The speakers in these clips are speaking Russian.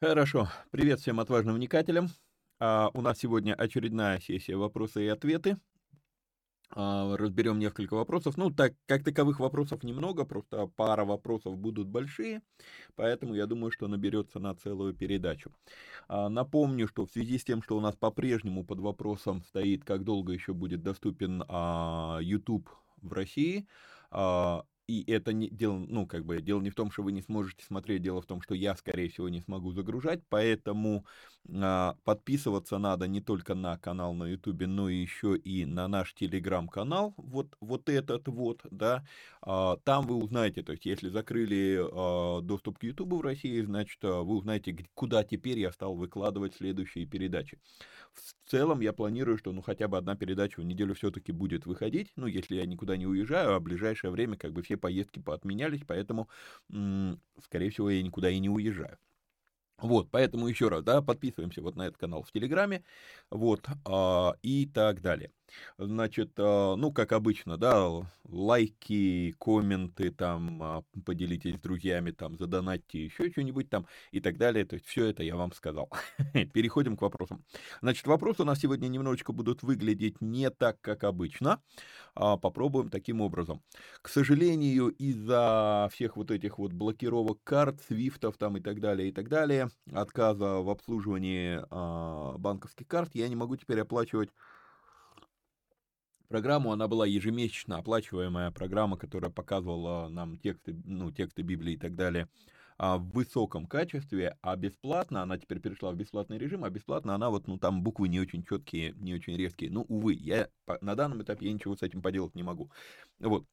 Хорошо. Привет всем отважным вникателям. А, у нас сегодня очередная сессия вопросы и ответы. А, разберем несколько вопросов. Ну, так как таковых вопросов немного, просто пара вопросов будут большие, поэтому я думаю, что наберется на целую передачу. А, напомню, что в связи с тем, что у нас по-прежнему под вопросом стоит, как долго еще будет доступен а, YouTube в России, а, и это не дело, ну, как бы, дело не в том, что вы не сможете смотреть, дело в том, что я, скорее всего, не смогу загружать, поэтому а, подписываться надо не только на канал на ютубе, но еще и на наш телеграм-канал, вот, вот этот вот, да, а, там вы узнаете, то есть, если закрыли а, доступ к ютубу в России, значит, вы узнаете, куда теперь я стал выкладывать следующие передачи. В целом, я планирую, что, ну, хотя бы одна передача в неделю все-таки будет выходить, ну, если я никуда не уезжаю, а в ближайшее время, как бы, все поездки поотменялись, поэтому, скорее всего, я никуда и не уезжаю. Вот, поэтому еще раз, да, подписываемся вот на этот канал в Телеграме, вот, а, и так далее. Значит, а, ну, как обычно, да, лайки, комменты, там, а, поделитесь с друзьями, там, задонатьте еще что-нибудь там и так далее. То есть все это я вам сказал. Переходим к вопросам. Значит, вопросы у нас сегодня немножечко будут выглядеть не так, как обычно. А, попробуем таким образом. К сожалению, из-за всех вот этих вот блокировок карт, свифтов там и так далее, и так далее, отказа в обслуживании банковских карт, я не могу теперь оплачивать программу, она была ежемесячно оплачиваемая программа, которая показывала нам тексты, ну, тексты Библии и так далее а, в высоком качестве, а бесплатно, она теперь перешла в бесплатный режим, а бесплатно она вот, ну, там буквы не очень четкие, не очень резкие. Ну, увы, я на данном этапе я ничего с этим поделать не могу. Вот.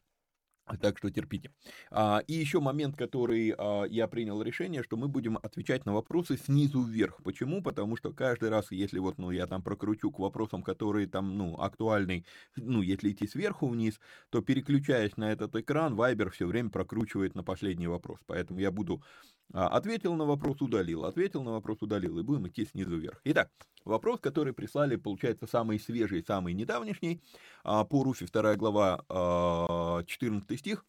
Так что терпите. А, и еще момент, который а, я принял решение, что мы будем отвечать на вопросы снизу вверх. Почему? Потому что каждый раз, если вот, ну, я там прокручу к вопросам, которые там, ну, актуальны, ну, если идти сверху вниз, то переключаясь на этот экран, Viber все время прокручивает на последний вопрос. Поэтому я буду ответил на вопрос, удалил, ответил на вопрос, удалил, и будем идти снизу вверх. Итак, вопрос, который прислали, получается, самый свежий, самый недавнешний, а, по Руфи, 2 глава, 14 а, стих.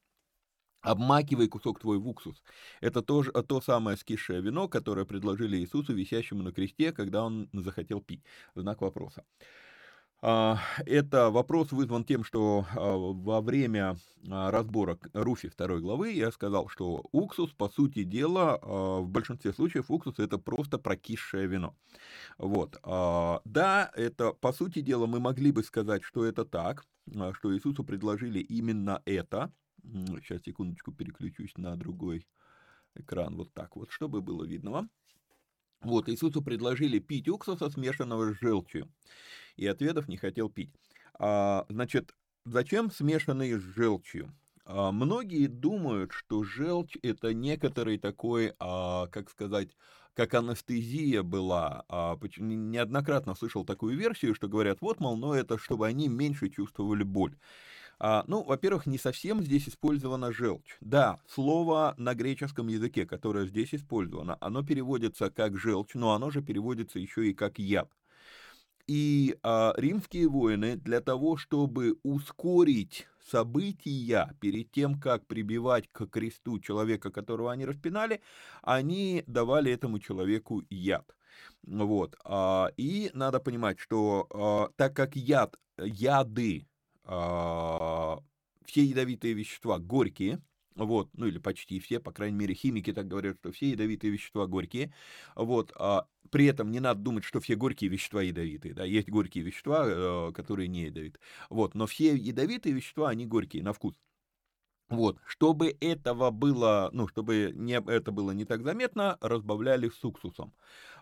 Обмакивай кусок твой в уксус. Это тоже то самое скисшее вино, которое предложили Иисусу, висящему на кресте, когда он захотел пить. Знак вопроса. А, это вопрос вызван тем, что а, во время а, разбора Руфи второй главы я сказал, что уксус, по сути дела, в большинстве случаев уксус это просто прокисшее вино. Вот. Да, это, по сути дела, мы могли бы сказать, что это так, что Иисусу предложили именно это. Сейчас, секундочку, переключусь на другой экран, вот так вот, чтобы было видно вам. Вот, Иисусу предложили пить уксуса, смешанного с желчью и ответов не хотел пить. А, значит, зачем смешанные с желчью? А, многие думают, что желчь это некоторый такой, а, как сказать, как анестезия была. А, неоднократно слышал такую версию, что говорят, вот, мол, но это чтобы они меньше чувствовали боль. А, ну, во-первых, не совсем здесь использована желчь. Да, слово на греческом языке, которое здесь использовано, оно переводится как желчь, но оно же переводится еще и как яд. И а, римские воины для того, чтобы ускорить события перед тем, как прибивать к кресту человека, которого они распинали, они давали этому человеку яд. Вот. А, и надо понимать, что а, так как яд, яды, а, все ядовитые вещества горькие, вот, ну или почти все, по крайней мере, химики так говорят, что все ядовитые вещества горькие, вот, а при этом не надо думать, что все горькие вещества ядовитые, да, есть горькие вещества, э, которые не ядовиты, вот, но все ядовитые вещества, они горькие на вкус. Вот, чтобы этого было, ну, чтобы не, это было не так заметно, разбавляли с уксусом.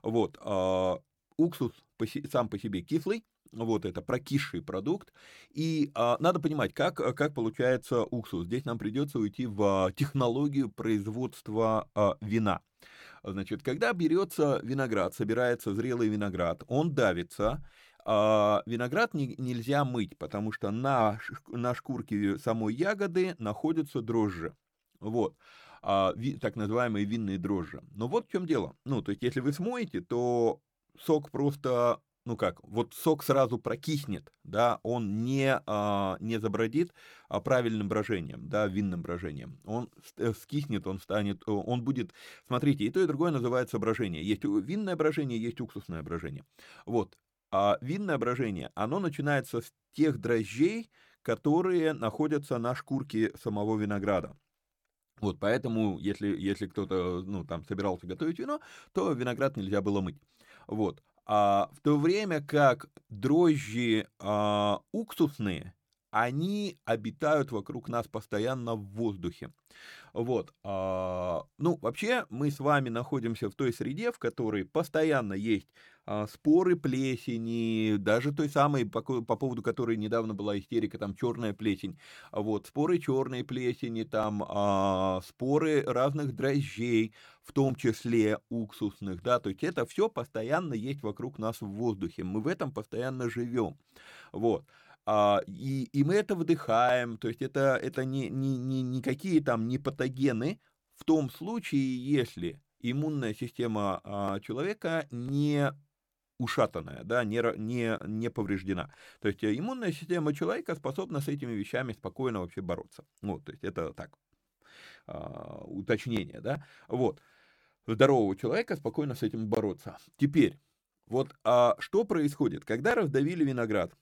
Вот, э, уксус по, сам по себе кислый, вот это прокисший продукт. И а, надо понимать, как, как получается уксус. Здесь нам придется уйти в технологию производства а, вина. Значит, когда берется виноград, собирается зрелый виноград, он давится, а виноград не, нельзя мыть, потому что на, на шкурке самой ягоды находятся дрожжи. Вот. А, ви, так называемые винные дрожжи. Но вот в чем дело. Ну, то есть, если вы смоете, то сок просто ну как, вот сок сразу прокиснет, да, он не, а, не забродит а правильным брожением, да, винным брожением. Он э, скиснет, он станет, он будет, смотрите, и то, и другое называется брожение. Есть винное брожение, есть уксусное брожение. Вот, а винное брожение, оно начинается с тех дрожжей, которые находятся на шкурке самого винограда. Вот, поэтому, если, если кто-то, ну, там, собирался готовить вино, то виноград нельзя было мыть. Вот. А, в то время как дрожжи а, уксусные, они обитают вокруг нас постоянно в воздухе. Вот. А, ну, вообще, мы с вами находимся в той среде, в которой постоянно есть а, споры плесени, даже той самой, по, по поводу которой недавно была истерика, там черная плесень. Вот, споры черной плесени, там а, споры разных дрожжей, в том числе уксусных, да, то есть это все постоянно есть вокруг нас в воздухе, мы в этом постоянно живем. Вот. А, и, и мы это выдыхаем, то есть это, это не, не, не, никакие там не патогены в том случае, если иммунная система а, человека не ушатанная, да, не, не, не повреждена. То есть э, иммунная система человека способна с этими вещами спокойно вообще бороться. Вот, то есть это так, а, уточнение, да. Вот, здорового человека спокойно с этим бороться. Теперь, вот а, что происходит, когда раздавили виноград?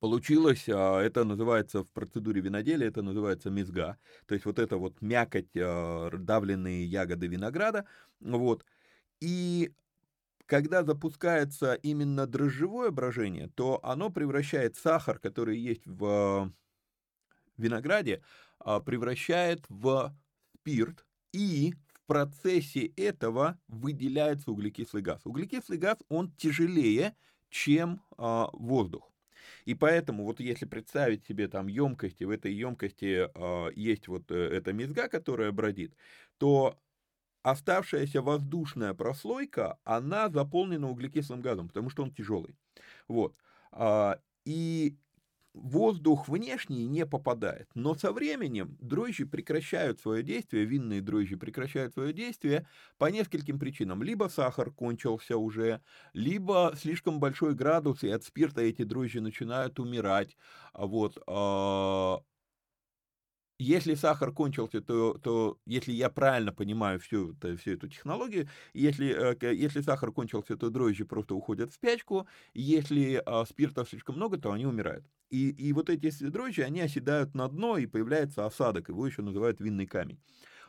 Получилось, а, это называется в процедуре виноделия, это называется мезга, то есть вот это вот мякоть, а, давленные ягоды винограда, вот, и когда запускается именно дрожжевое брожение, то оно превращает сахар, который есть в винограде, а, превращает в спирт, и в процессе этого выделяется углекислый газ. Углекислый газ, он тяжелее, чем воздух. И поэтому вот если представить себе там емкости, в этой емкости э, есть вот э, эта мезга, которая бродит, то оставшаяся воздушная прослойка, она заполнена углекислым газом, потому что он тяжелый. Вот. А, и воздух внешний не попадает. Но со временем дрожжи прекращают свое действие, винные дрожжи прекращают свое действие по нескольким причинам. Либо сахар кончился уже, либо слишком большой градус, и от спирта эти дрожжи начинают умирать. Вот. А, если сахар кончился, то, то если я правильно понимаю всю, то, всю эту технологию, если, э, если сахар кончился, то дрожжи просто уходят в спячку, если а, спирта слишком много, то они умирают. И, и вот эти дрожжи, они оседают на дно, и появляется осадок, его еще называют винный камень.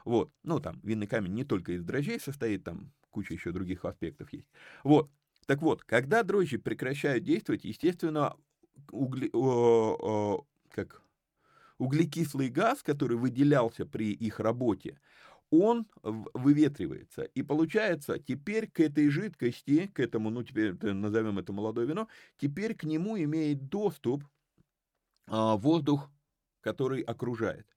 Вот, ну там, винный камень не только из дрожжей состоит, там куча еще других аспектов есть. Вот, так вот, когда дрожжи прекращают действовать, естественно, угли, о, о, как углекислый газ, который выделялся при их работе, он выветривается. И получается, теперь к этой жидкости, к этому, ну теперь назовем это молодое вино, теперь к нему имеет доступ воздух, который окружает.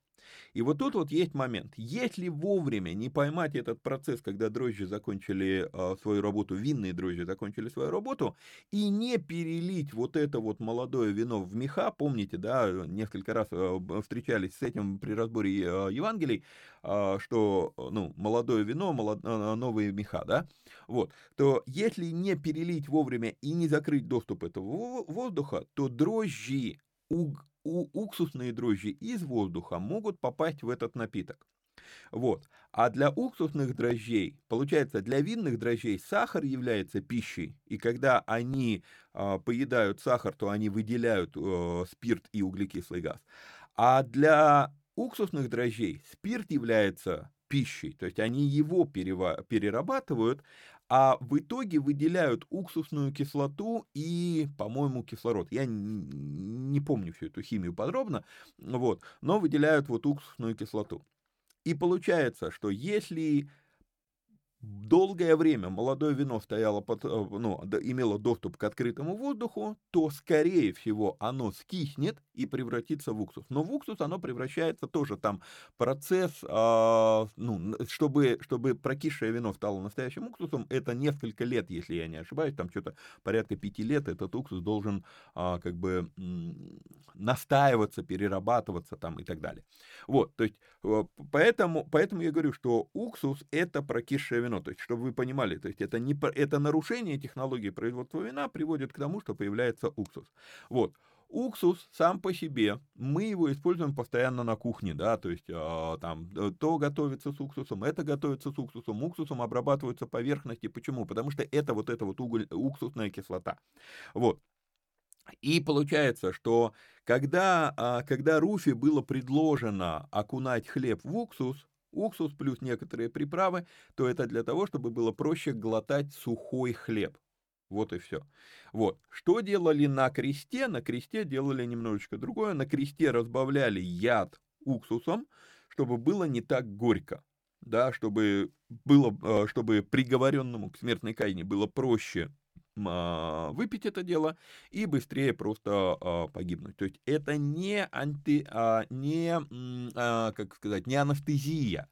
И вот тут вот есть момент. Если вовремя не поймать этот процесс, когда дрожжи закончили э, свою работу, винные дрожжи закончили свою работу, и не перелить вот это вот молодое вино в меха, помните, да, несколько раз э, встречались с этим при разборе э, Евангелий, э, что, ну, молодое вино, молод, э, новые меха, да, вот, то если не перелить вовремя и не закрыть доступ этого воздуха, то дрожжи уг, у, уксусные дрожжи из воздуха могут попасть в этот напиток. Вот. А для уксусных дрожжей, получается, для винных дрожжей сахар является пищей, и когда они э, поедают сахар, то они выделяют э, спирт и углекислый газ. А для уксусных дрожжей спирт является пищей, то есть они его перерабатывают, а в итоге выделяют уксусную кислоту и, по-моему, кислород. Я не помню всю эту химию подробно, вот, но выделяют вот уксусную кислоту. И получается, что если долгое время молодое вино стояло под, э, ну, имело доступ к открытому воздуху, то, скорее всего, оно скиснет и превратится в уксус. Но в уксус оно превращается тоже там процесс, э, ну, чтобы, чтобы прокисшее вино стало настоящим уксусом, это несколько лет, если я не ошибаюсь, там что-то порядка пяти лет этот уксус должен э, как бы настаиваться, перерабатываться там и так далее. Вот, то есть, э, поэтому, поэтому я говорю, что уксус это прокисшее вино. То есть, чтобы вы понимали, то есть это, не, это нарушение технологии производства вина приводит к тому, что появляется уксус. Вот. Уксус сам по себе, мы его используем постоянно на кухне, да, то есть э, там то готовится с уксусом, это готовится с уксусом, уксусом обрабатываются поверхности. Почему? Потому что это вот эта вот уголь, уксусная кислота. Вот. И получается, что когда, а, когда Руфи было предложено окунать хлеб в уксус, уксус плюс некоторые приправы, то это для того, чтобы было проще глотать сухой хлеб. Вот и все. Вот. Что делали на кресте? На кресте делали немножечко другое. На кресте разбавляли яд уксусом, чтобы было не так горько. Да, чтобы, было, э, чтобы приговоренному к смертной казни было проще а, выпить это дело и быстрее просто а, погибнуть. То есть это не анти, а, не, как сказать, не анестезия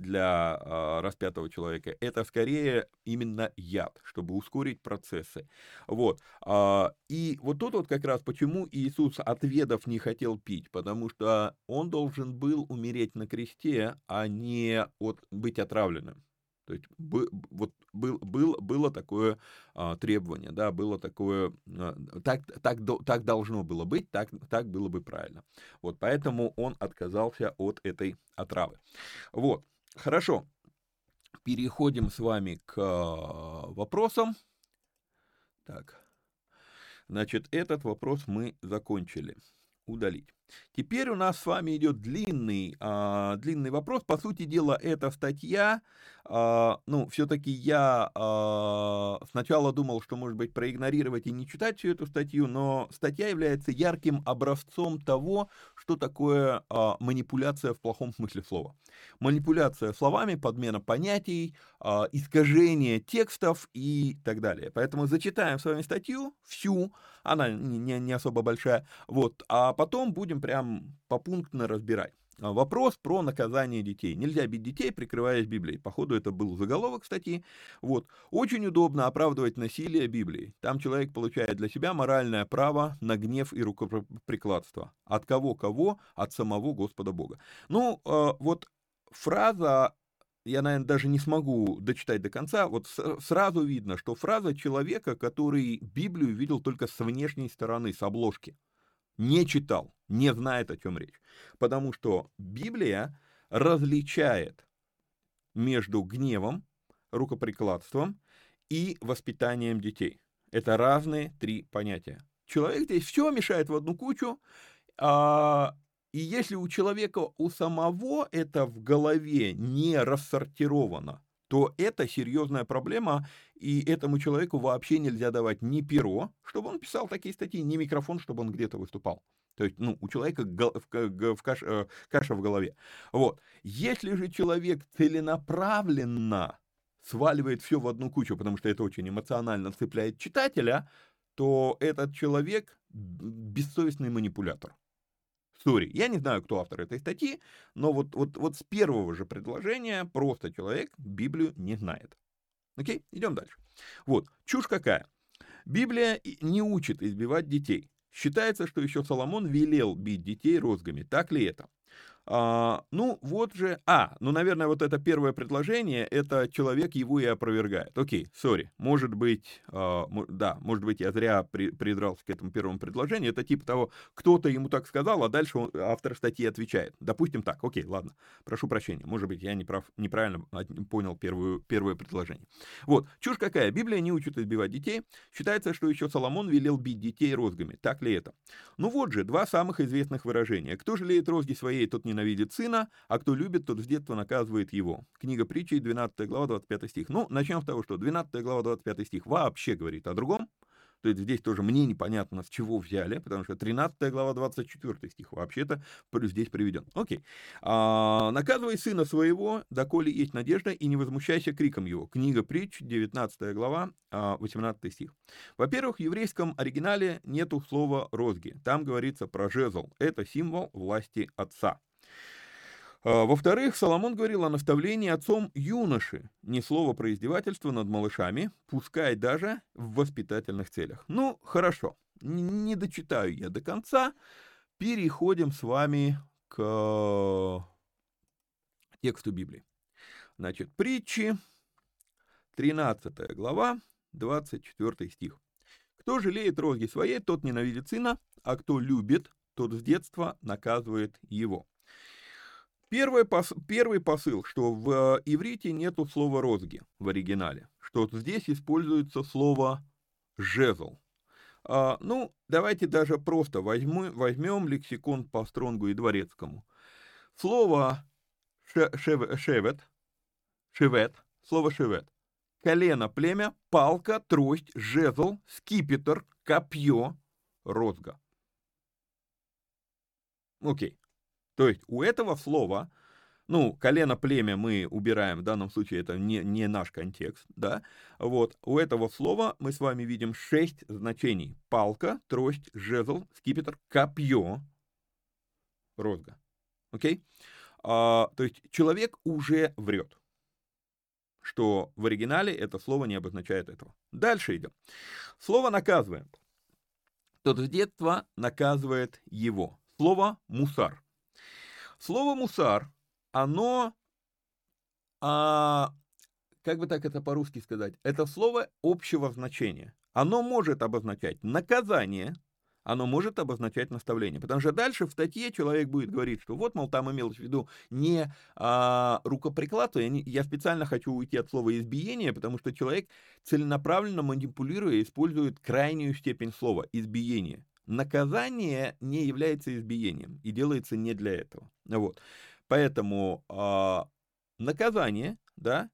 для распятого человека. Это скорее именно яд, чтобы ускорить процессы. Вот. И вот тут вот как раз почему Иисус отведов не хотел пить, потому что он должен был умереть на кресте, а не от, быть отравленным. То есть вот был, был, было такое а, требование, да, было такое, а, так, так, так должно было быть, так, так было бы правильно. Вот поэтому он отказался от этой отравы. Вот, хорошо. Переходим с вами к а, вопросам. Так, значит, этот вопрос мы закончили. Удалить. Теперь у нас с вами идет длинный, а, длинный вопрос. По сути дела, эта статья, а, ну, все-таки я а, сначала думал, что, может быть, проигнорировать и не читать всю эту статью, но статья является ярким образцом того, что такое а, манипуляция в плохом смысле слова. Манипуляция словами, подмена понятий, а, искажение текстов и так далее. Поэтому зачитаем с вами статью всю, она не, не особо большая, вот, а потом будем прям попунктно разбирать. А, вопрос про наказание детей. Нельзя бить детей, прикрываясь Библией. Походу, это был заголовок статьи. Вот. Очень удобно оправдывать насилие Библией. Там человек получает для себя моральное право на гнев и рукоприкладство. От кого-кого? От самого Господа Бога. Ну, а, вот фраза я, наверное, даже не смогу дочитать до конца. Вот сразу видно, что фраза человека, который Библию видел только с внешней стороны, с обложки. Не читал не знает, о чем речь. Потому что Библия различает между гневом, рукоприкладством и воспитанием детей. Это разные три понятия. Человек здесь все мешает в одну кучу, а, и если у человека у самого это в голове не рассортировано, то это серьезная проблема, и этому человеку вообще нельзя давать ни перо, чтобы он писал такие статьи, ни микрофон, чтобы он где-то выступал. То есть, ну, у человека в каш, э, каша в голове. Вот. Если же человек целенаправленно сваливает все в одну кучу, потому что это очень эмоционально цепляет читателя, то этот человек бессовестный манипулятор. Сори, я не знаю, кто автор этой статьи, но вот, вот, вот с первого же предложения просто человек Библию не знает. Окей, идем дальше. Вот, чушь какая. Библия не учит избивать детей. Считается, что еще Соломон велел бить детей розгами. Так ли это? А, ну, вот же... А, ну, наверное, вот это первое предложение, это человек его и опровергает. Окей, сори, может быть, а, да, может быть, я зря при, придрался к этому первому предложению. Это типа того, кто-то ему так сказал, а дальше он, автор статьи отвечает. Допустим так, окей, ладно, прошу прощения, может быть, я не прав, неправильно понял первую, первое предложение. Вот, чушь какая, Библия не учит избивать детей. Считается, что еще Соломон велел бить детей розгами. Так ли это? Ну вот же, два самых известных выражения. Кто жалеет розги своей, тот не ненавидит сына, а кто любит, тот с детства наказывает его. Книга притчи, 12 глава, 25 стих. Ну, начнем с того, что 12 глава, 25 стих вообще говорит о другом. То есть здесь тоже мне непонятно, с чего взяли, потому что 13 глава, 24 стих вообще-то здесь приведен. Окей. А, «Наказывай сына своего, доколе есть надежда, и не возмущайся криком его». Книга притч, 19 глава, 18 а, стих. Во-первых, в еврейском оригинале нету слова «розги». Там говорится про жезл. Это символ власти отца. А, во-вторых, Соломон говорил о наставлении отцом юноши, ни слова про издевательство над малышами, пускай даже в воспитательных целях. Ну, хорошо, не дочитаю я до конца, переходим с вами к тексту Библии. Значит, притчи, 13 глава, 24 стих. Кто жалеет розги своей, тот ненавидит сына, а кто любит, тот с детства наказывает его. Первый, пос, первый посыл, что в э, иврите нету слова «розги» в оригинале, что здесь используется слово «жезл». А, ну, давайте даже просто возьмем, возьмем лексикон по Стронгу и Дворецкому. Слово шев, «шевет», «шевет», слово «шевет», колено, племя, палка, трость, жезл, скипетр, копье, розга. Окей. То есть у этого слова, ну, колено племя мы убираем, в данном случае это не, не наш контекст, да, вот, у этого слова мы с вами видим шесть значений. Палка, трость, жезл, скипетр, копье, розга. Окей? А, то есть человек уже врет что в оригинале это слово не обозначает этого. Дальше идем. Слово наказывает. Тот с детства наказывает его. Слово мусар. Слово мусар, оно, а, как бы так это по-русски сказать, это слово общего значения. Оно может обозначать наказание, оно может обозначать наставление. Потому что дальше в статье человек будет говорить, что вот, мол, там имелось в виду не а, рукоприкладство, я, не, я специально хочу уйти от слова избиение, потому что человек целенаправленно манипулируя использует крайнюю степень слова избиение. Наказание не является избиением и делается не для этого. Вот. Поэтому э, наказание, да,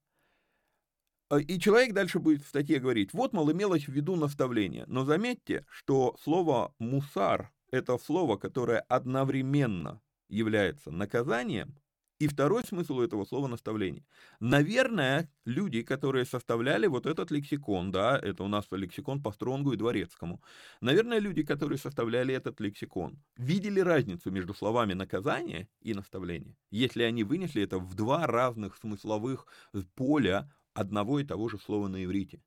а, и человек дальше будет в статье говорить, вот, мол, имелось в виду наставление. Но заметьте, что слово «мусар» — это слово, которое одновременно является наказанием и второй смысл этого слова наставление. Наверное, люди, которые составляли вот этот лексикон, да, это у нас лексикон по Стронгу и Дворецкому, наверное, люди, которые составляли этот лексикон, видели разницу между словами наказание и наставление, если они вынесли это в два разных смысловых поля одного и того же слова на иврите.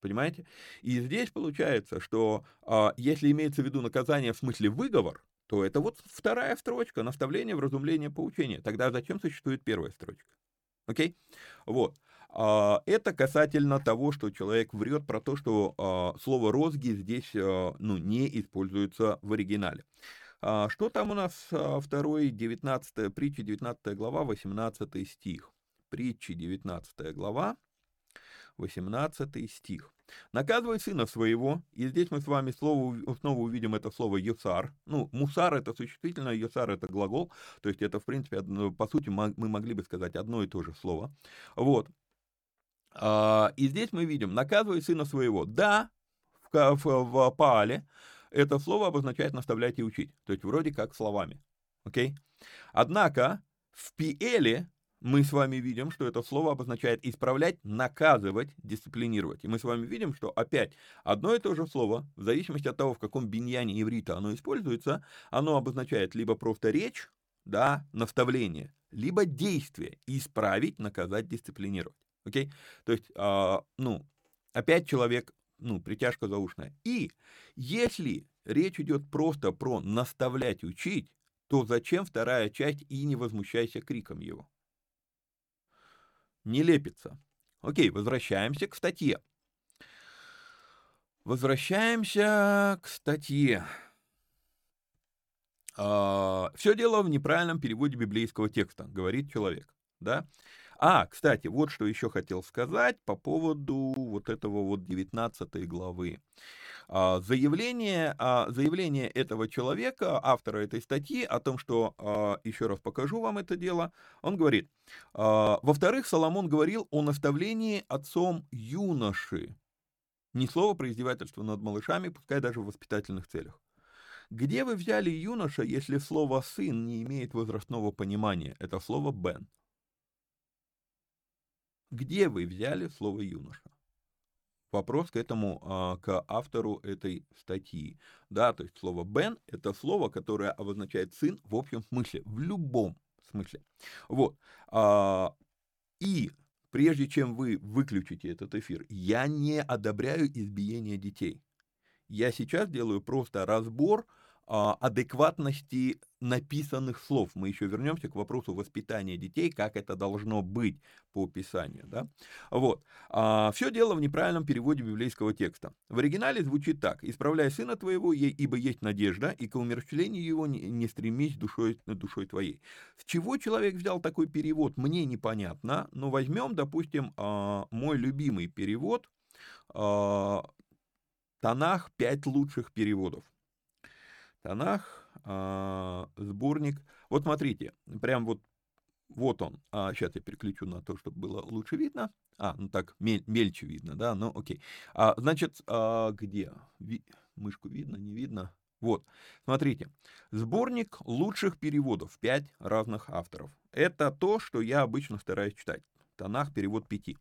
Понимаете? И здесь получается, что э, если имеется в виду наказание в смысле выговор, то это вот вторая строчка, наставление, вразумление, поучение. Тогда зачем существует первая строчка? Окей? Вот. А, это касательно того, что человек врет про то, что а, слово «розги» здесь а, ну, не используется в оригинале. Что там у нас второй, 19, притча 19 глава, 18 стих. Притча 19 глава, 18 стих. «Наказывай сына своего», и здесь мы с вами слово, снова увидим это слово «юсар». Ну, «мусар» — это существительное, «юсар» — это глагол, то есть это, в принципе, по сути, мы могли бы сказать одно и то же слово. Вот. А, и здесь мы видим «наказывай сына своего». Да, в, в, в Паале это слово обозначает «наставлять и учить», то есть вроде как словами. Окей? Однако в Пиэле мы с вами видим, что это слово обозначает исправлять, наказывать, дисциплинировать. И мы с вами видим, что опять одно и то же слово, в зависимости от того, в каком биньяне иврита оно используется, оно обозначает либо просто речь, да, наставление, либо действие, исправить, наказать, дисциплинировать. Окей? То есть, э, ну, опять человек, ну, притяжка заушная. И если речь идет просто про наставлять, учить, то зачем вторая часть «и не возмущайся криком его»? Не лепится. Окей, возвращаемся к статье. Возвращаемся к статье. А, Все дело в неправильном переводе библейского текста, говорит человек. Да? А, кстати, вот что еще хотел сказать по поводу вот этого вот 19 главы. А, заявление, а, заявление этого человека, автора этой статьи, о том, что, а, еще раз покажу вам это дело, он говорит, во-вторых, Соломон говорил о наставлении отцом юноши. Ни слова про издевательство над малышами, пускай даже в воспитательных целях. Где вы взяли юноша, если слово «сын» не имеет возрастного понимания? Это слово «бен». Где вы взяли слово «юноша»? вопрос к этому, а, к автору этой статьи. Да, то есть слово «бен» — это слово, которое обозначает «сын» в общем смысле, в любом смысле. Вот. А, и прежде чем вы выключите этот эфир, я не одобряю избиение детей. Я сейчас делаю просто разбор адекватности написанных слов. Мы еще вернемся к вопросу воспитания детей, как это должно быть по описанию. Да? Вот. А, все дело в неправильном переводе библейского текста. В оригинале звучит так. «Исправляй сына твоего, ибо есть надежда, и к умерщвлению его не стремись душой, душой твоей». С чего человек взял такой перевод, мне непонятно, но возьмем, допустим, а, мой любимый перевод, Танах «Пять лучших переводов». Танах, а, сборник. Вот смотрите, прям вот, вот он. А, сейчас я переключу на то, чтобы было лучше видно. А, ну так, мель, мельче видно, да, ну окей. А, значит, а, где? Ви, мышку видно, не видно? Вот, смотрите, сборник лучших переводов, пять разных авторов. Это то, что я обычно стараюсь читать. Танах, перевод пяти.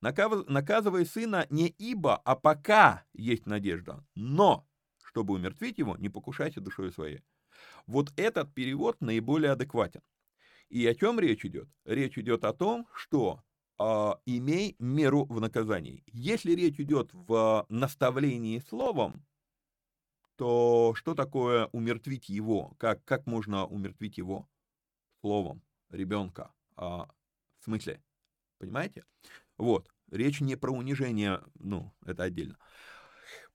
Наказывай сына не ибо, а пока есть надежда, но чтобы умертвить его, не покушайся душой своей. Вот этот перевод наиболее адекватен. И о чем речь идет? Речь идет о том, что э, имей меру в наказании. Если речь идет в наставлении словом, то что такое умертвить его? Как, как можно умертвить его словом ребенка? А, в смысле? Понимаете? Вот. Речь не про унижение, ну, это отдельно.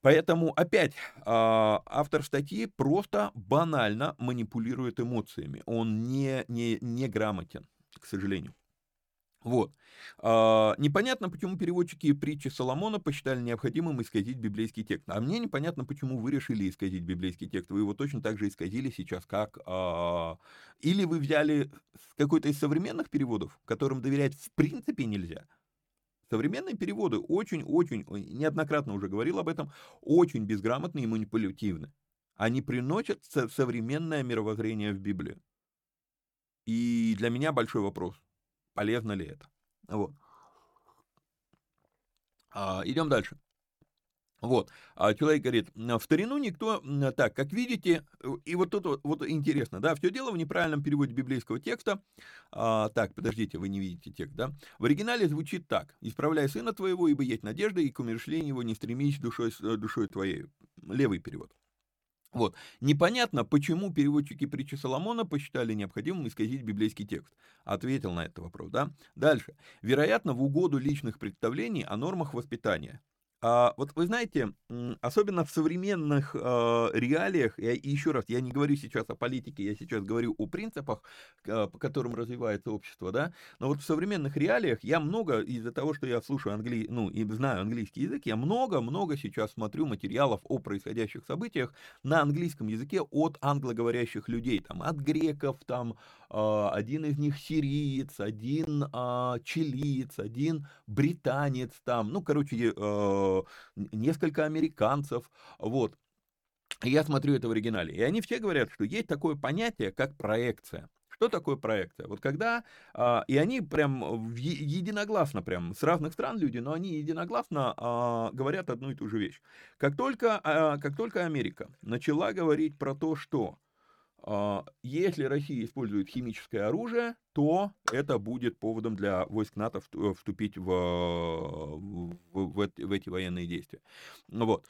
Поэтому опять а, автор статьи просто банально манипулирует эмоциями. Он не, не, не грамотен, к сожалению. Вот. А, непонятно, почему переводчики притчи Соломона посчитали необходимым исказить библейский текст. А мне непонятно, почему вы решили исказить библейский текст. Вы его точно так же исказили сейчас, как... А, или вы взяли какой-то из современных переводов, которым доверять в принципе нельзя, Современные переводы очень-очень, неоднократно уже говорил об этом, очень безграмотны и манипулятивны. Они приносят современное мировоззрение в Библию. И для меня большой вопрос, полезно ли это. Вот. А, идем дальше. Вот, а человек говорит, в старину никто, так, как видите, и вот тут вот, интересно, да, все дело в неправильном переводе библейского текста, а, так, подождите, вы не видите текст, да, в оригинале звучит так, исправляй сына твоего, ибо есть надежда, и к умершлению его не стремись душой, душой твоей, левый перевод. Вот. Непонятно, почему переводчики притчи Соломона посчитали необходимым исказить библейский текст. Ответил на этот вопрос, да? Дальше. Вероятно, в угоду личных представлений о нормах воспитания. А, вот вы знаете, особенно в современных э, реалиях, и еще раз, я не говорю сейчас о политике, я сейчас говорю о принципах, э, по которым развивается общество, да, но вот в современных реалиях я много, из-за того, что я слушаю английский, ну, и знаю английский язык, я много-много сейчас смотрю материалов о происходящих событиях на английском языке от англоговорящих людей, там, от греков, там, один из них сириец, один э, чилиец, один британец, там, ну, короче, э, несколько американцев, вот. Я смотрю это в оригинале, и они все говорят, что есть такое понятие, как проекция. Что такое проекция? Вот когда, а, и они прям единогласно, прям с разных стран люди, но они единогласно а, говорят одну и ту же вещь. Как только, а, как только Америка начала говорить про то, что а, если Россия использует химическое оружие, то это будет поводом для войск НАТО вступить в, в, в, в эти военные действия. Вот.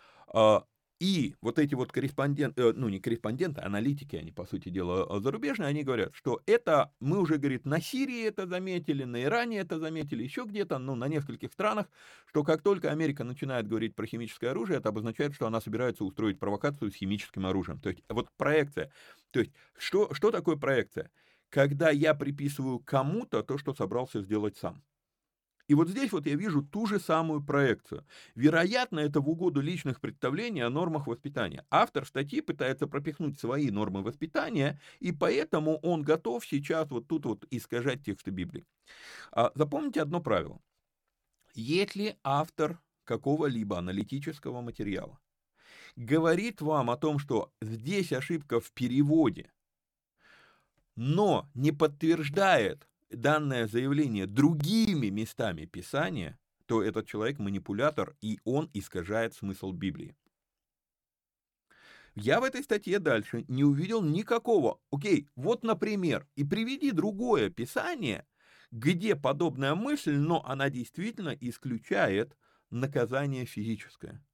И вот эти вот корреспонденты, э, ну не корреспонденты, аналитики, они, по сути дела, э, зарубежные, они говорят, что это, мы уже, говорит, на Сирии это заметили, на Иране это заметили, еще где-то, ну, на нескольких странах, что как только Америка начинает говорить про химическое оружие, это обозначает, что она собирается устроить провокацию с химическим оружием. То есть вот проекция. То есть что, что такое проекция? Когда я приписываю кому-то то, что собрался сделать сам. И вот здесь вот я вижу ту же самую проекцию. Вероятно, это в угоду личных представлений о нормах воспитания. Автор статьи пытается пропихнуть свои нормы воспитания, и поэтому он готов сейчас вот тут вот искажать тексты Библии. А, запомните одно правило. Если автор какого-либо аналитического материала говорит вам о том, что здесь ошибка в переводе, но не подтверждает данное заявление другими местами Писания, то этот человек манипулятор, и он искажает смысл Библии. Я в этой статье дальше не увидел никакого. Окей, вот, например, и приведи другое писание, где подобная мысль, но она действительно исключает наказание физическое.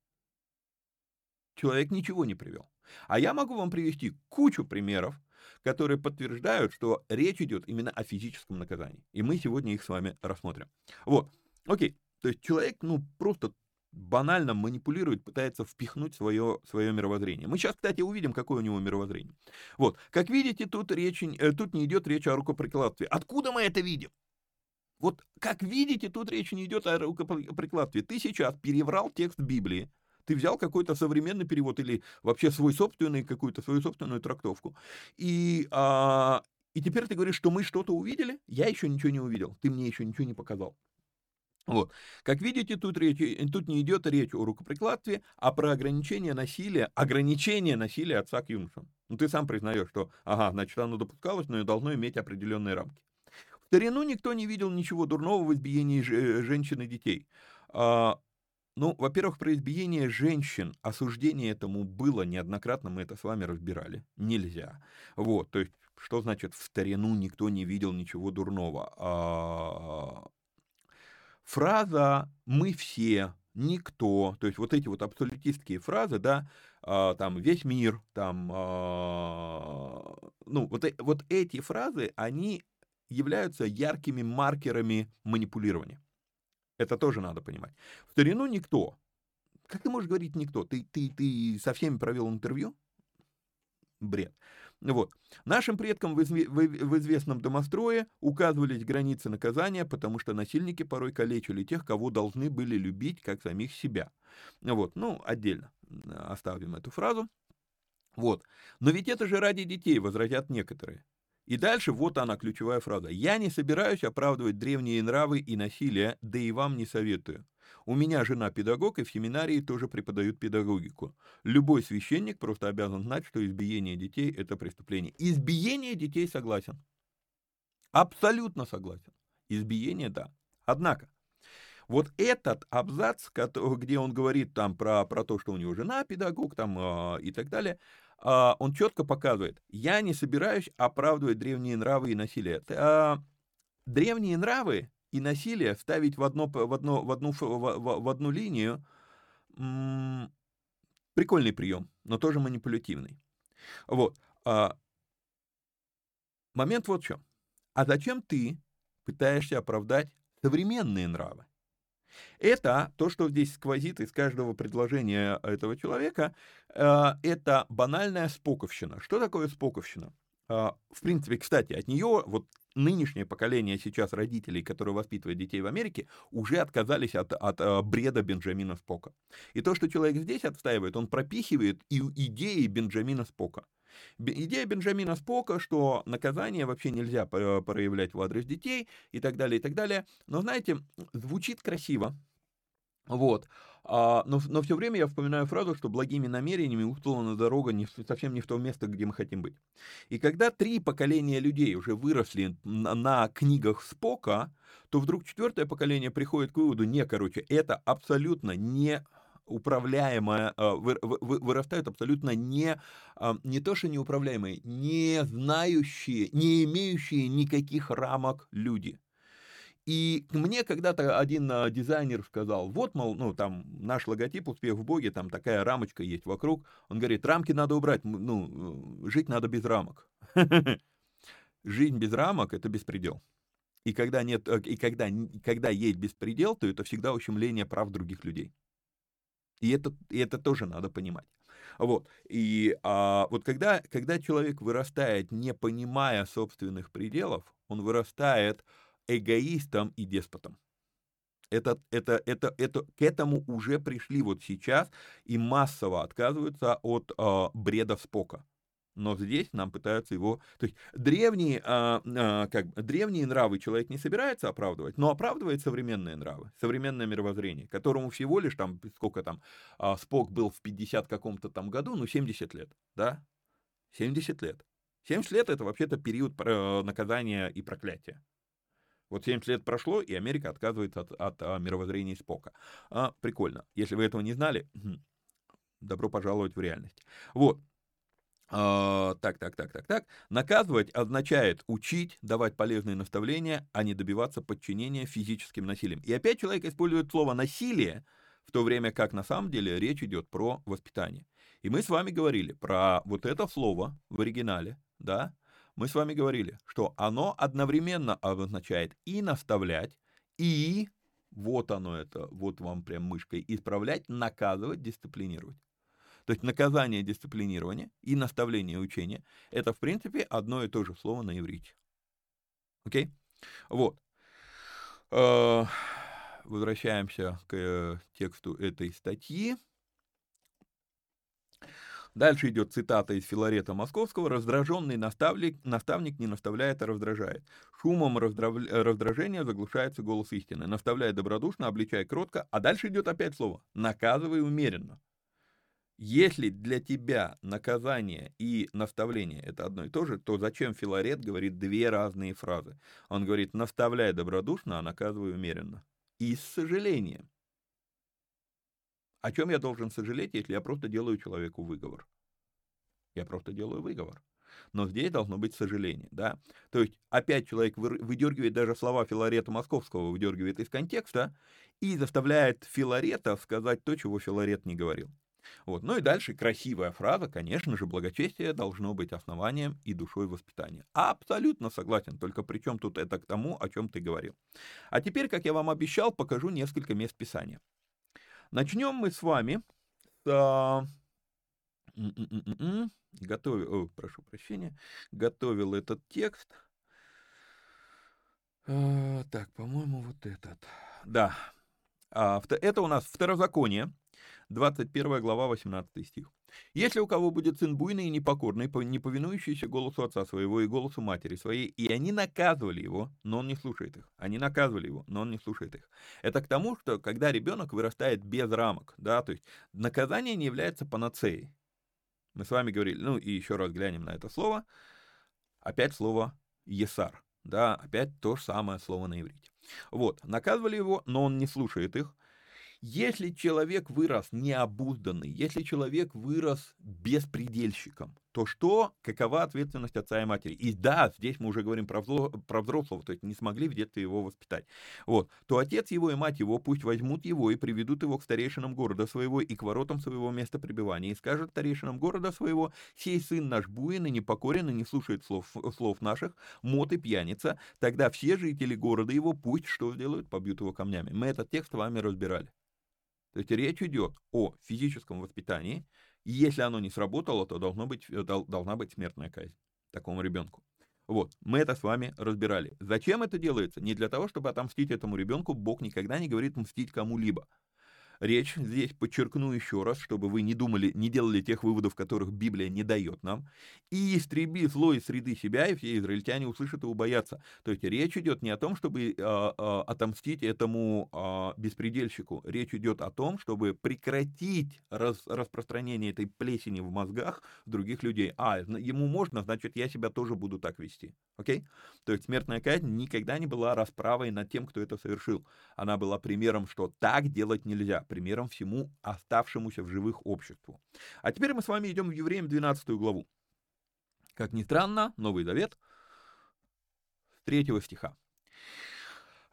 Человек ничего не привел. А я могу вам привести кучу примеров, которые подтверждают, что речь идет именно о физическом наказании. И мы сегодня их с вами рассмотрим. Вот, окей. То есть человек, ну, просто банально манипулирует, пытается впихнуть свое, свое мировоззрение. Мы сейчас, кстати, увидим, какое у него мировоззрение. Вот, как видите, тут, речь, э, тут не идет речь о рукоприкладстве. Откуда мы это видим? Вот, как видите, тут речь не идет о рукоприкладстве. Ты сейчас переврал текст Библии, ты взял какой-то современный перевод или вообще свой собственный, какую-то свою собственную трактовку. И, а, и теперь ты говоришь, что мы что-то увидели? Я еще ничего не увидел. Ты мне еще ничего не показал. Вот. Как видите, тут, речь, тут не идет речь о рукоприкладстве, а про ограничение насилия, ограничение насилия отца к юношам. Ну, ты сам признаешь, что, ага, значит, оно допускалось, но и должно иметь определенные рамки. В старину никто не видел ничего дурного в избиении женщин и детей. А, ну, во-первых, про избиение женщин, осуждение этому было неоднократно, мы это с вами разбирали. Нельзя. Вот, то есть, что значит в старину никто не видел ничего дурного? А... Фраза «мы все», «никто», то есть вот эти вот абсолютистские фразы, да, а, там «весь мир», там, а... ну, вот, э, вот эти фразы, они являются яркими маркерами манипулирования. Это тоже надо понимать. В старину никто. Как ты можешь говорить никто? Ты, ты, ты со всеми провел интервью? Бред. Вот. Нашим предкам в, изме, в, известном домострое указывались границы наказания, потому что насильники порой калечили тех, кого должны были любить, как самих себя. Вот. Ну, отдельно оставим эту фразу. Вот. Но ведь это же ради детей, возразят некоторые. И дальше вот она ключевая фраза. «Я не собираюсь оправдывать древние нравы и насилие, да и вам не советую. У меня жена педагог, и в семинарии тоже преподают педагогику. Любой священник просто обязан знать, что избиение детей – это преступление. Избиение детей согласен. Абсолютно согласен. Избиение – да. Однако, вот этот абзац, где он говорит там про, про то, что у него жена педагог там, э, и так далее, а, он четко показывает, я не собираюсь оправдывать древние нравы и насилие. А, древние нравы и насилие ставить в, одно, в, одно, в, одну, в, в одну линию прикольный прием, но тоже манипулятивный. Вот. А, момент вот в чем. А зачем ты пытаешься оправдать современные нравы? Это то, что здесь сквозит из каждого предложения этого человека, э, это банальная споковщина. Что такое споковщина? Э, в принципе, кстати, от нее вот нынешнее поколение сейчас родителей, которые воспитывают детей в Америке, уже отказались от, от э, бреда Бенджамина Спока. И то, что человек здесь отстаивает, он пропихивает и идеи Бенджамина Спока. Идея Бенджамина Спока, что наказание вообще нельзя проявлять в адрес детей и так далее, и так далее. Но, знаете, звучит красиво, вот. А, но, но все время я вспоминаю фразу, что благими намерениями устлана дорога не, совсем не в то место, где мы хотим быть. И когда три поколения людей уже выросли на, на книгах Спока, то вдруг четвертое поколение приходит к выводу, не, короче, это абсолютно не вы, вырастают абсолютно не, а, не то что неуправляемые, не знающие, не имеющие никаких рамок люди. И мне когда-то один а, дизайнер сказал, вот, мол, ну, там, наш логотип «Успех в Боге», там такая рамочка есть вокруг. Он говорит, рамки надо убрать, ну, жить надо без рамок. Жизнь без рамок – это беспредел. И когда, нет, э, и когда, когда есть беспредел, то это всегда ущемление прав других людей. И это, и это тоже надо понимать. Вот. И а, вот когда, когда человек вырастает, не понимая собственных пределов, он вырастает эгоистом и деспотом. Это, это, это, это, к этому уже пришли вот сейчас и массово отказываются от э, бреда Спока. Но здесь нам пытаются его... То есть древние, э, э, как, древние нравы человек не собирается оправдывать, но оправдывает современные нравы, современное мировоззрение, которому всего лишь там, сколько там, э, Спок был в 50 каком-то там году, ну 70 лет, да? 70 лет. 70 лет это вообще-то период э, наказания и проклятия. Вот 70 лет прошло, и Америка отказывается от, от, от мировоззрения Спока. А, прикольно. Если вы этого не знали, добро пожаловать в реальность. Вот. А, так, так, так, так, так. Наказывать означает учить, давать полезные наставления, а не добиваться подчинения физическим насилием. И опять человек использует слово «насилие», в то время как на самом деле речь идет про воспитание. И мы с вами говорили про вот это слово в оригинале, да, мы с вами говорили, что оно одновременно обозначает и наставлять, и, вот оно это, вот вам прям мышкой, исправлять, наказывать, дисциплинировать. То есть наказание, дисциплинирование и наставление учения – это, в принципе, одно и то же слово на иврите. Окей? Вот. Э, возвращаемся к э, тексту этой статьи. Дальше идет цитата из Филарета Московского. «Раздраженный наставник, наставник не наставляет, а раздражает. Шумом раздрав... раздражения заглушается голос истины. Наставляет добродушно, обличая кротко». А дальше идет опять слово «наказывай умеренно». Если для тебя наказание и наставление это одно и то же, то зачем Филарет говорит две разные фразы? Он говорит «наставляй добродушно, а наказывай умеренно». И с сожалением. О чем я должен сожалеть, если я просто делаю человеку выговор? Я просто делаю выговор. Но здесь должно быть сожаление, да. То есть опять человек выдергивает даже слова Филарета Московского, выдергивает из контекста и заставляет Филарета сказать то, чего Филарет не говорил. Вот. Ну и дальше красивая фраза, конечно же, благочестие должно быть основанием и душой воспитания. Абсолютно согласен, только при чем тут это к тому, о чем ты говорил. А теперь, как я вам обещал, покажу несколько мест Писания. Начнем мы с вами с... Готовил, о, прошу прощения, готовил этот текст. А, так, по-моему, вот этот. Да, а, это у нас второзаконие, 21 глава, 18 стих. Если у кого будет сын буйный и непокорный, не повинующийся голосу отца своего и голосу матери своей, и они наказывали его, но он не слушает их. Они наказывали его, но он не слушает их. Это к тому, что когда ребенок вырастает без рамок, да, то есть наказание не является панацеей. Мы с вами говорили, ну и еще раз глянем на это слово. Опять слово «есар», да, опять то же самое слово на иврите. Вот, наказывали его, но он не слушает их. Если человек вырос необузданный, если человек вырос беспредельщиком, то что, какова ответственность отца и матери? И да, здесь мы уже говорим про, взло, про взрослого, то есть не смогли в детстве его воспитать. Вот, то отец его и мать его пусть возьмут его и приведут его к старейшинам города своего и к воротам своего места пребывания, и скажут старейшинам города своего, сей сын наш буин и непокорен, и не слушает слов, слов наших, мот и пьяница, тогда все жители города его пусть что сделают, побьют его камнями. Мы этот текст с вами разбирали. То есть речь идет о физическом воспитании, и если оно не сработало, то должно быть, э, должна быть смертная казнь такому ребенку. Вот, мы это с вами разбирали. Зачем это делается? Не для того, чтобы отомстить этому ребенку, Бог никогда не говорит мстить кому-либо. Речь здесь подчеркну еще раз, чтобы вы не думали, не делали тех выводов, которых Библия не дает нам. «И истреби зло из среды себя, и все израильтяне услышат и убоятся». То есть речь идет не о том, чтобы э, э, отомстить этому э, беспредельщику. Речь идет о том, чтобы прекратить раз, распространение этой плесени в мозгах других людей. А, ему можно, значит, я себя тоже буду так вести. Окей? То есть смертная казнь никогда не была расправой над тем, кто это совершил. Она была примером, что так делать нельзя примером всему оставшемуся в живых обществу. А теперь мы с вами идем в Евреям 12 главу. Как ни странно, Новый Завет, с 3 стиха.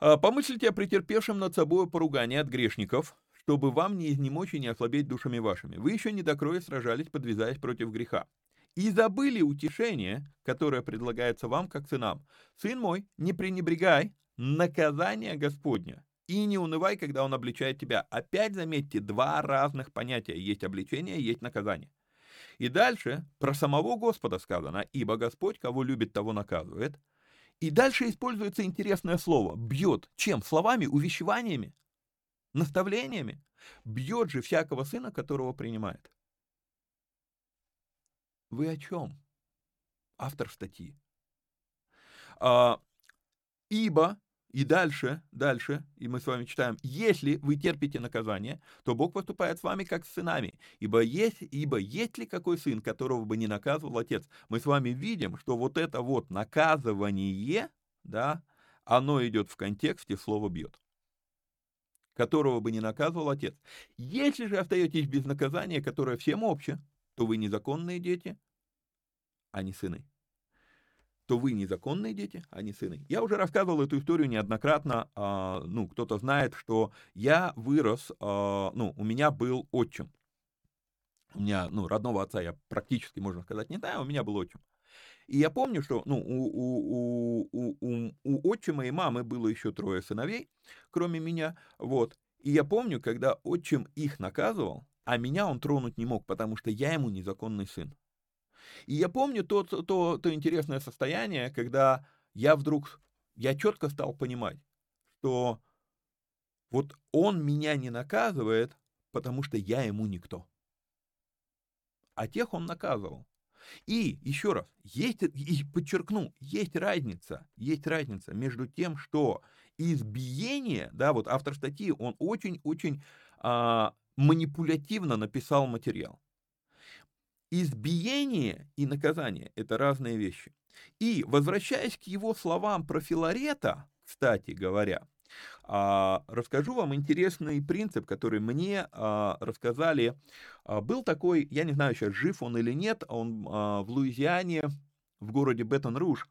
«А, «Помыслите о претерпевшем над собой поругание от грешников, чтобы вам не изнемочь и не ослабеть душами вашими. Вы еще не до кроя сражались, подвязаясь против греха. И забыли утешение, которое предлагается вам, как сынам. Сын мой, не пренебрегай наказание Господня, и не унывай, когда он обличает тебя. Опять заметьте, два разных понятия. Есть обличение, есть наказание. И дальше про самого Господа сказано, ибо Господь, кого любит, того наказывает. И дальше используется интересное слово «бьет». Чем? Словами, увещеваниями, наставлениями. Бьет же всякого сына, которого принимает. Вы о чем? Автор статьи. А, ибо и дальше, дальше, и мы с вами читаем, если вы терпите наказание, то Бог поступает с вами как с сынами, ибо есть, ибо есть ли какой сын, которого бы не наказывал отец? Мы с вами видим, что вот это вот наказывание, да, оно идет в контексте слова «бьет», которого бы не наказывал отец. Если же остаетесь без наказания, которое всем обще, то вы незаконные дети, а не сыны то вы незаконные дети, а не сыны. Я уже рассказывал эту историю неоднократно. А, ну, кто-то знает, что я вырос, а, ну, у меня был отчим. У меня, ну, родного отца я практически, можно сказать, не знаю, у меня был отчим. И я помню, что ну, у, у, у, у, у отчима и мамы было еще трое сыновей, кроме меня. Вот. И я помню, когда отчим их наказывал, а меня он тронуть не мог, потому что я ему незаконный сын. И я помню то, то, то интересное состояние, когда я вдруг, я четко стал понимать, что вот он меня не наказывает, потому что я ему никто. А тех он наказывал. И еще раз, есть, и подчеркну, есть разница, есть разница между тем, что избиение, да, вот автор статьи, он очень-очень а, манипулятивно написал материал. Избиение и наказание – это разные вещи. И, возвращаясь к его словам про Филарета, кстати говоря, а, расскажу вам интересный принцип, который мне а, рассказали. А, был такой, я не знаю сейчас, жив он или нет, он в Луизиане, в городе Беттон-Руж,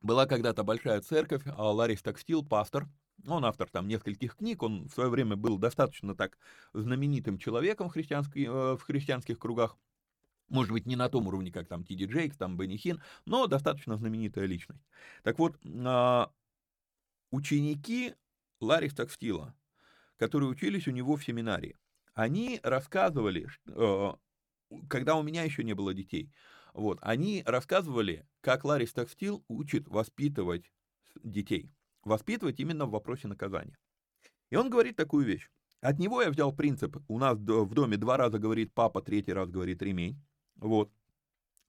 была когда-то большая церковь, Ларис Такстил, пастор – он автор там нескольких книг, он в свое время был достаточно так знаменитым человеком в, христианской, э, в христианских кругах. Может быть, не на том уровне, как там Тиди Джейкс, там Бенни Хин, но достаточно знаменитая личность. Так вот, а, ученики Ларри Стакстила, которые учились у него в семинарии, они рассказывали, э, когда у меня еще не было детей, вот, они рассказывали, как Ларри Стакстил учит воспитывать детей воспитывать именно в вопросе наказания. И он говорит такую вещь. От него я взял принцип, у нас в доме два раза говорит папа, третий раз говорит ремень. Вот.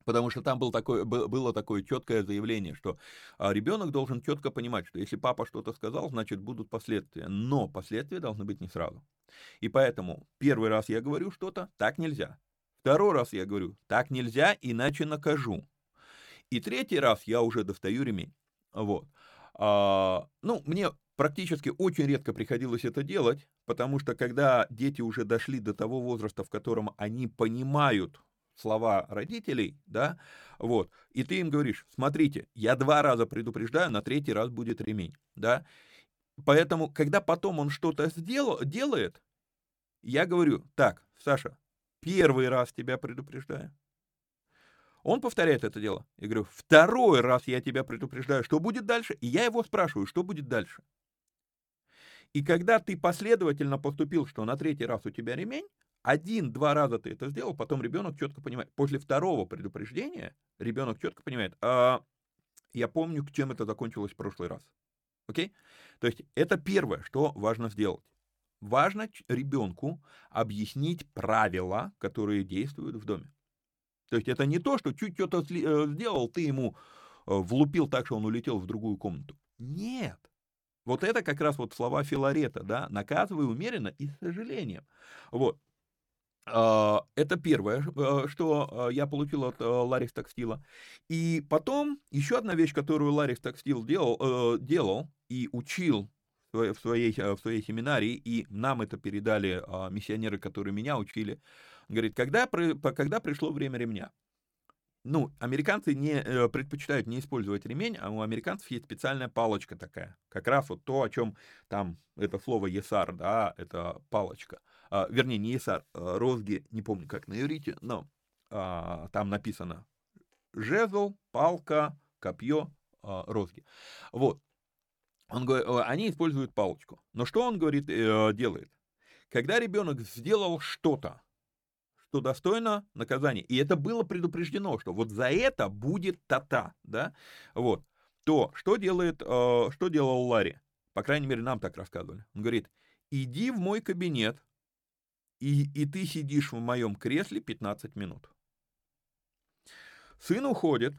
Потому что там был такой, было такое четкое заявление, что а, ребенок должен четко понимать, что если папа что-то сказал, значит будут последствия. Но последствия должны быть не сразу. И поэтому первый раз я говорю что-то, так нельзя. Второй раз я говорю, так нельзя, иначе накажу. И третий раз я уже достаю ремень. Вот. А, ну, мне практически очень редко приходилось это делать, потому что когда дети уже дошли до того возраста, в котором они понимают слова родителей, да, вот, и ты им говоришь, смотрите, я два раза предупреждаю, на третий раз будет ремень, да, поэтому, когда потом он что-то сделал, делает, я говорю, так, Саша, первый раз тебя предупреждаю, он повторяет это дело. Я говорю, второй раз я тебя предупреждаю, что будет дальше, и я его спрашиваю, что будет дальше. И когда ты последовательно поступил, что на третий раз у тебя ремень, один-два раза ты это сделал, потом ребенок четко понимает. После второго предупреждения ребенок четко понимает, а, я помню, чем это закончилось в прошлый раз. Окей? То есть это первое, что важно сделать. Важно ребенку объяснить правила, которые действуют в доме. То есть это не то, что чуть что-то э, сделал, ты ему э, влупил так, что он улетел в другую комнату. Нет. Вот это как раз вот слова Филарета, да, наказывай умеренно и с сожалением. Вот. А, это первое, э, что я получил от Ларис Текстила. И потом еще одна вещь, которую Ларис Текстил делал, делал и учил в своей, в своей семинарии, и нам это передали а, миссионеры, которые меня учили, Говорит, когда, когда пришло время ремня? Ну, американцы не э, предпочитают не использовать ремень, а у американцев есть специальная палочка такая. Как раз вот то, о чем там это слово «есар», да, это палочка. А, вернее, не «есар», а розги, не помню, как на иврите, но а, там написано жезл, палка, копье, а, розги. Вот. Он говорит, они используют палочку. Но что он говорит, э, делает? Когда ребенок сделал что-то, что достойно наказания. И это было предупреждено, что вот за это будет тата, да, вот. То, что делает, э, что делал Ларри? По крайней мере, нам так рассказывали. Он говорит, иди в мой кабинет, и, и ты сидишь в моем кресле 15 минут. Сын уходит,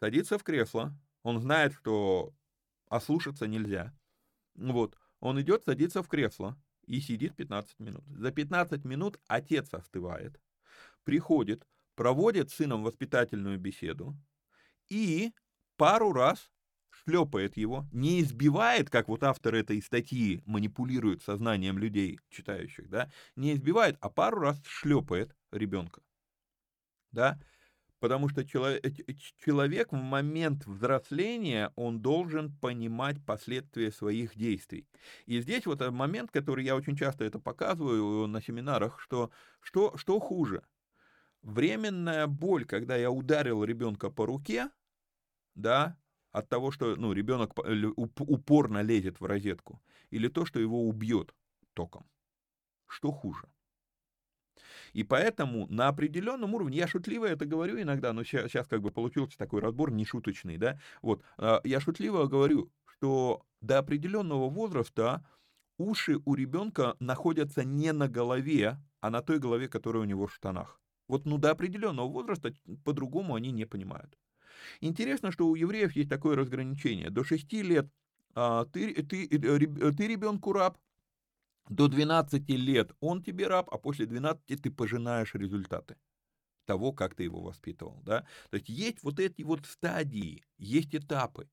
садится в кресло, он знает, что ослушаться нельзя. Вот, он идет, садится в кресло, и сидит 15 минут. За 15 минут отец остывает, приходит, проводит с сыном воспитательную беседу и пару раз шлепает его, не избивает, как вот авторы этой статьи манипулируют сознанием людей, читающих, да, не избивает, а пару раз шлепает ребенка, да, Потому что человек в момент взросления, он должен понимать последствия своих действий. И здесь вот момент, который я очень часто это показываю на семинарах, что, что, что хуже? Временная боль, когда я ударил ребенка по руке, да, от того, что ну, ребенок упорно лезет в розетку, или то, что его убьет током. Что хуже? И поэтому на определенном уровне, я шутливо это говорю иногда, но сейчас, сейчас как бы получился такой разбор не шуточный, да, вот, а, я шутливо говорю, что до определенного возраста уши у ребенка находятся не на голове, а на той голове, которая у него в штанах. Вот ну до определенного возраста по-другому они не понимают. Интересно, что у евреев есть такое разграничение. До 6 лет а, ты, ты, ты ребенку раб, до 12 лет он тебе раб, а после 12 ты пожинаешь результаты того, как ты его воспитывал. Да? То есть есть вот эти вот стадии, есть этапы.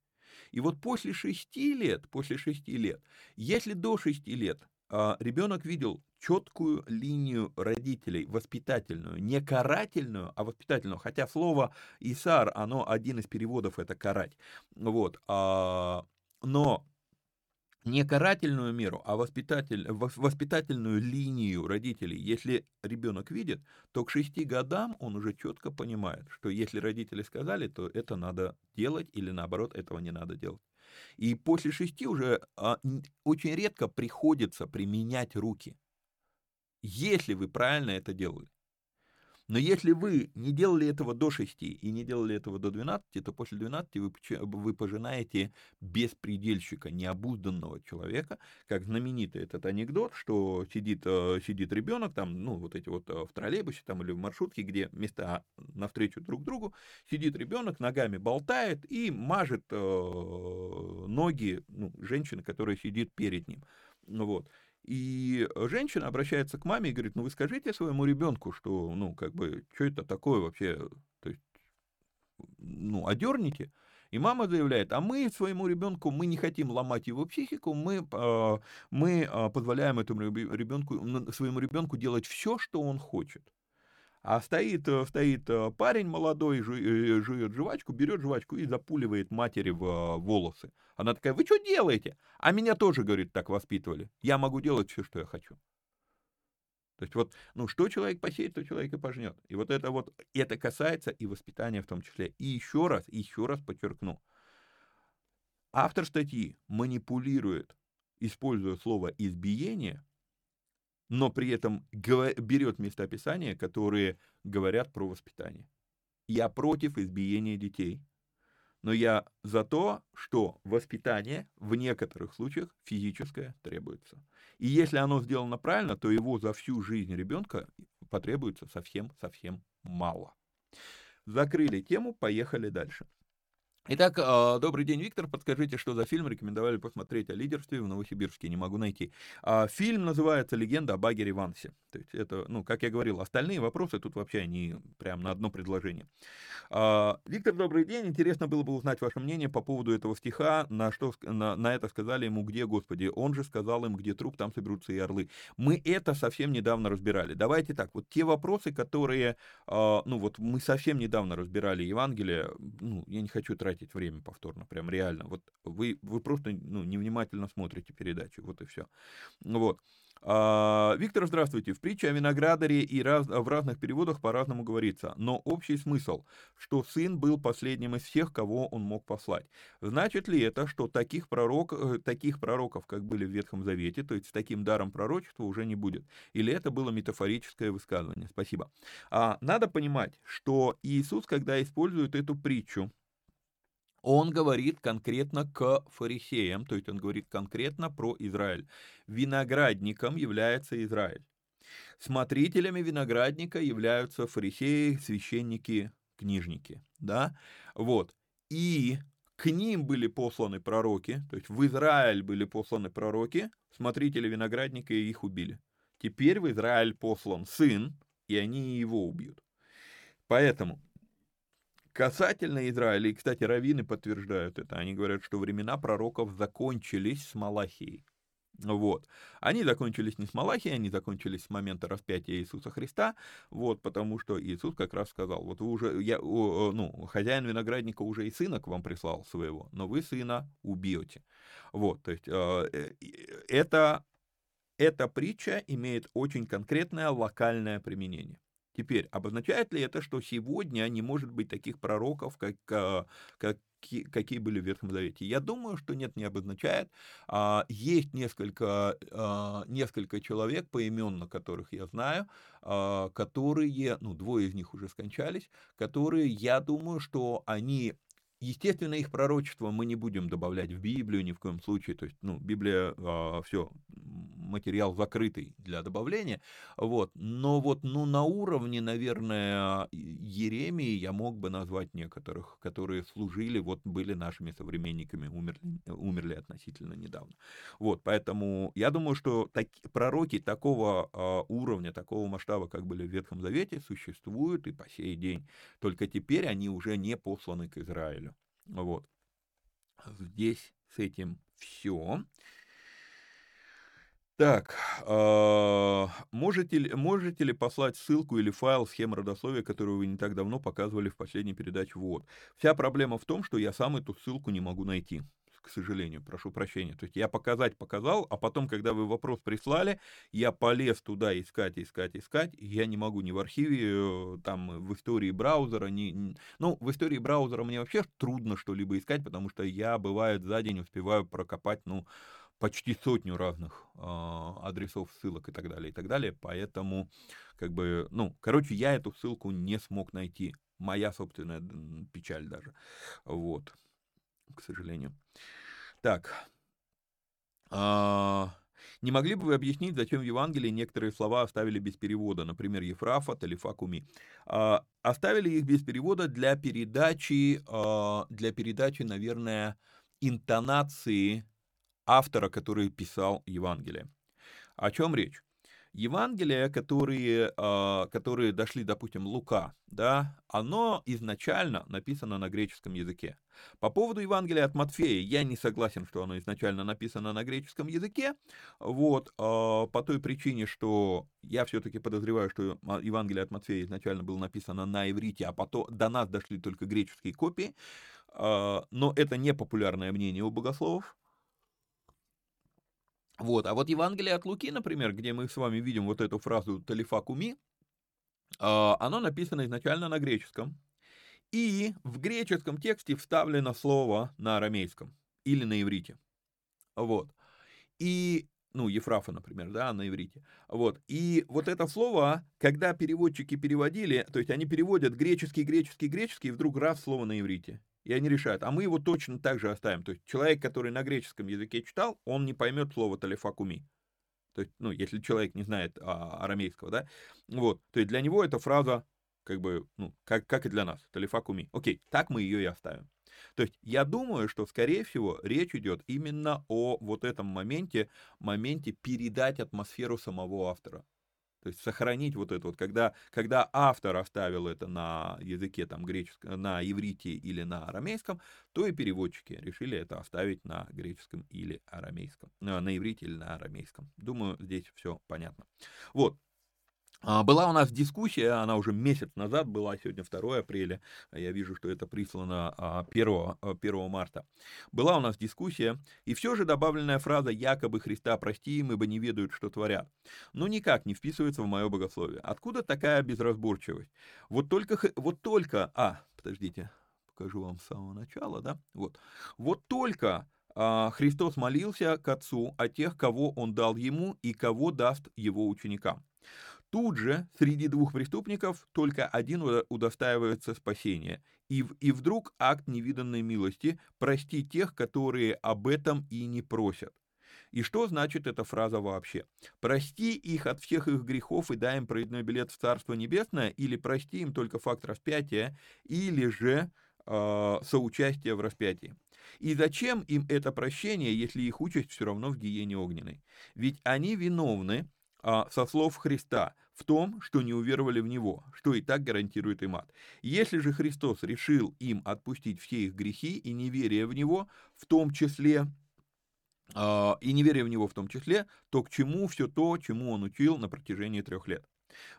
И вот после 6 лет, после 6 лет, если до 6 лет а, ребенок видел четкую линию родителей, воспитательную, не карательную, а воспитательную, хотя слово «исар», оно один из переводов это «карать», вот, а, но не карательную меру, а воспитатель, воспитательную линию родителей. Если ребенок видит, то к шести годам он уже четко понимает, что если родители сказали, то это надо делать или наоборот этого не надо делать. И после шести уже а, очень редко приходится применять руки, если вы правильно это делали. Но если вы не делали этого до 6 и не делали этого до 12, то после 12 вы, вы пожинаете беспредельщика, необузданного человека, как знаменитый этот анекдот, что сидит, э, сидит ребенок там, ну, вот эти вот э, в троллейбусе там или в маршрутке, где места навстречу друг другу, сидит ребенок, ногами болтает и мажет э, ноги ну, женщины, которая сидит перед ним. Вот. И женщина обращается к маме и говорит, ну вы скажите своему ребенку, что, ну, как бы, что это такое вообще, то есть, ну, одерните. И мама заявляет, а мы своему ребенку, мы не хотим ломать его психику, мы, а, мы а, позволяем этому ребенку, своему ребенку делать все, что он хочет. А стоит, э, стоит э, парень молодой, жует жвачку, берет жвачку и запуливает матери в волосы. Она такая, вы что делаете? А меня тоже, говорит, так воспитывали. Я могу делать все, что я хочу. То есть вот, ну, что человек посеет, то человек и пожнет. И вот это вот, это касается и воспитания в том числе. И еще раз, еще раз подчеркну. Автор статьи манипулирует, используя слово «избиение», но при этом берет местописания, которые говорят про воспитание. Я против избиения детей, но я за то, что воспитание в некоторых случаях физическое требуется. И если оно сделано правильно, то его за всю жизнь ребенка потребуется совсем-совсем мало. Закрыли тему, поехали дальше. Итак, а, добрый день, Виктор. Подскажите, что за фильм рекомендовали посмотреть о лидерстве в Новосибирске? Не могу найти. А, фильм называется «Легенда о Багере Вансе». То есть это, ну, как я говорил, остальные вопросы тут вообще не прям на одно предложение. А, Виктор, добрый день. Интересно было бы узнать ваше мнение по поводу этого стиха. На, что, на, на это сказали ему, где, Господи? Он же сказал им, где труп, там соберутся и орлы. Мы это совсем недавно разбирали. Давайте так, вот те вопросы, которые, ну, вот мы совсем недавно разбирали Евангелие, ну, я не хочу тратить тратить время повторно, прям реально. Вот вы, вы просто ну, невнимательно смотрите передачу, вот и все. Вот. А, Виктор, здравствуйте. В притче о виноградаре и раз, в разных переводах по-разному говорится, но общий смысл, что сын был последним из всех, кого он мог послать. Значит ли это, что таких, пророк, э, таких пророков, как были в Ветхом Завете, то есть с таким даром пророчества уже не будет? Или это было метафорическое высказывание? Спасибо. А, надо понимать, что Иисус, когда использует эту притчу, он говорит конкретно к фарисеям, то есть он говорит конкретно про Израиль. Виноградником является Израиль. Смотрителями виноградника являются фарисеи, священники, книжники. Да? Вот. И к ним были посланы пророки, то есть в Израиль были посланы пророки, смотрители виноградника и их убили. Теперь в Израиль послан сын, и они его убьют. Поэтому Касательно Израиля, и, кстати, раввины подтверждают это, они говорят, что времена пророков закончились с Малахией. Вот. Они закончились не с Малахией, они закончились с момента распятия Иисуса Христа, вот, потому что Иисус как раз сказал, вот вы уже, я, ну, хозяин виноградника уже и сына к вам прислал своего, но вы сына убьете. Вот, то есть э, э, это, эта притча имеет очень конкретное локальное применение. Теперь, обозначает ли это, что сегодня не может быть таких пророков, как, а, как какие были в Ветхом Завете. Я думаю, что нет, не обозначает. А, есть несколько, а, несколько человек, поименно которых я знаю, которые, ну, двое из них уже скончались, которые, я думаю, что они Естественно, их пророчество мы не будем добавлять в Библию ни в коем случае. То есть, ну, Библия, э, все, материал закрытый для добавления. Вот. Но вот, ну, на уровне, наверное, Еремии я мог бы назвать некоторых, которые служили, вот, были нашими современниками, умерли, умерли относительно недавно. Вот, поэтому я думаю, что так, пророки такого э, уровня, такого масштаба, как были в Ветхом Завете, существуют и по сей день. Только теперь они уже не посланы к Израилю. Вот. Здесь с этим все. Так, э, можете, можете ли послать ссылку или файл схемы родословия, которую вы не так давно показывали в последней передаче? Вот. Вся проблема в том, что я сам эту ссылку не могу найти к сожалению, прошу прощения. То есть я показать показал, а потом, когда вы вопрос прислали, я полез туда искать, искать, искать, я не могу ни в архиве, э, там, в истории браузера, ни... Ну, в истории браузера мне вообще трудно что-либо искать, потому что я, бывает, за день успеваю прокопать, ну, почти сотню разных э, адресов, ссылок и так далее, и так далее. Поэтому, как бы, ну, короче, я эту ссылку не смог найти. Моя собственная печаль даже. Вот, к сожалению. Так. А, не могли бы вы объяснить, зачем в Евангелии некоторые слова оставили без перевода, например, Ефрафа, Талифа, Куми? А, оставили их без перевода для передачи, а, для передачи, наверное, интонации автора, который писал Евангелие. О чем речь? Евангелия, которые, а, которые дошли, допустим, Лука, да, оно изначально написано на греческом языке. По поводу Евангелия от Матфея, я не согласен, что оно изначально написано на греческом языке, вот, а, по той причине, что я все-таки подозреваю, что Евангелие от Матфея изначально было написано на иврите, а потом до нас дошли только греческие копии, а, но это не популярное мнение у богословов, вот, а вот Евангелие от Луки, например, где мы с вами видим вот эту фразу «талифа куми», а, оно написано изначально на греческом, и в греческом тексте вставлено слово на арамейском или на иврите. Вот. И, ну, Ефрафа, например, да, на иврите. Вот. И вот это слово, когда переводчики переводили, то есть они переводят греческий, греческий, греческий, и вдруг раз слово на иврите и они решают. А мы его точно так же оставим. То есть человек, который на греческом языке читал, он не поймет слово талифакуми. То есть, ну, если человек не знает а, арамейского, да, вот, то есть для него эта фраза, как бы, ну, как, как и для нас, талифакуми. Окей, так мы ее и оставим. То есть я думаю, что, скорее всего, речь идет именно о вот этом моменте, моменте передать атмосферу самого автора. То есть сохранить вот это вот, когда, когда автор оставил это на языке там греческом, на иврите или на арамейском, то и переводчики решили это оставить на греческом или арамейском, э, на иврите или на арамейском. Думаю, здесь все понятно. Вот, была у нас дискуссия, она уже месяц назад была, сегодня 2 апреля, я вижу, что это прислано 1, 1 марта. Была у нас дискуссия, и все же добавленная фраза «якобы Христа прости им, ибо не ведают, что творят», ну никак не вписывается в мое богословие. Откуда такая безразборчивость? Вот только, вот только, а, подождите, покажу вам с самого начала, да, вот, вот только а, Христос молился к Отцу о тех, кого Он дал Ему и кого даст Его ученикам. Тут же среди двух преступников только один удостаивается спасения. И, и вдруг акт невиданной милости «прости тех, которые об этом и не просят». И что значит эта фраза вообще? «Прости их от всех их грехов и дай им проездной билет в Царство Небесное» или «прости им только факт распятия» или же э, «соучастие в распятии». И зачем им это прощение, если их участь все равно в гиене огненной? Ведь они виновны, а, со слов Христа в том, что не уверовали в Него, что и так гарантирует им ад. Если же Христос решил им отпустить все их грехи и неверие в Него, в том числе, а, и неверие в Него в том числе, то к чему все то, чему Он учил на протяжении трех лет?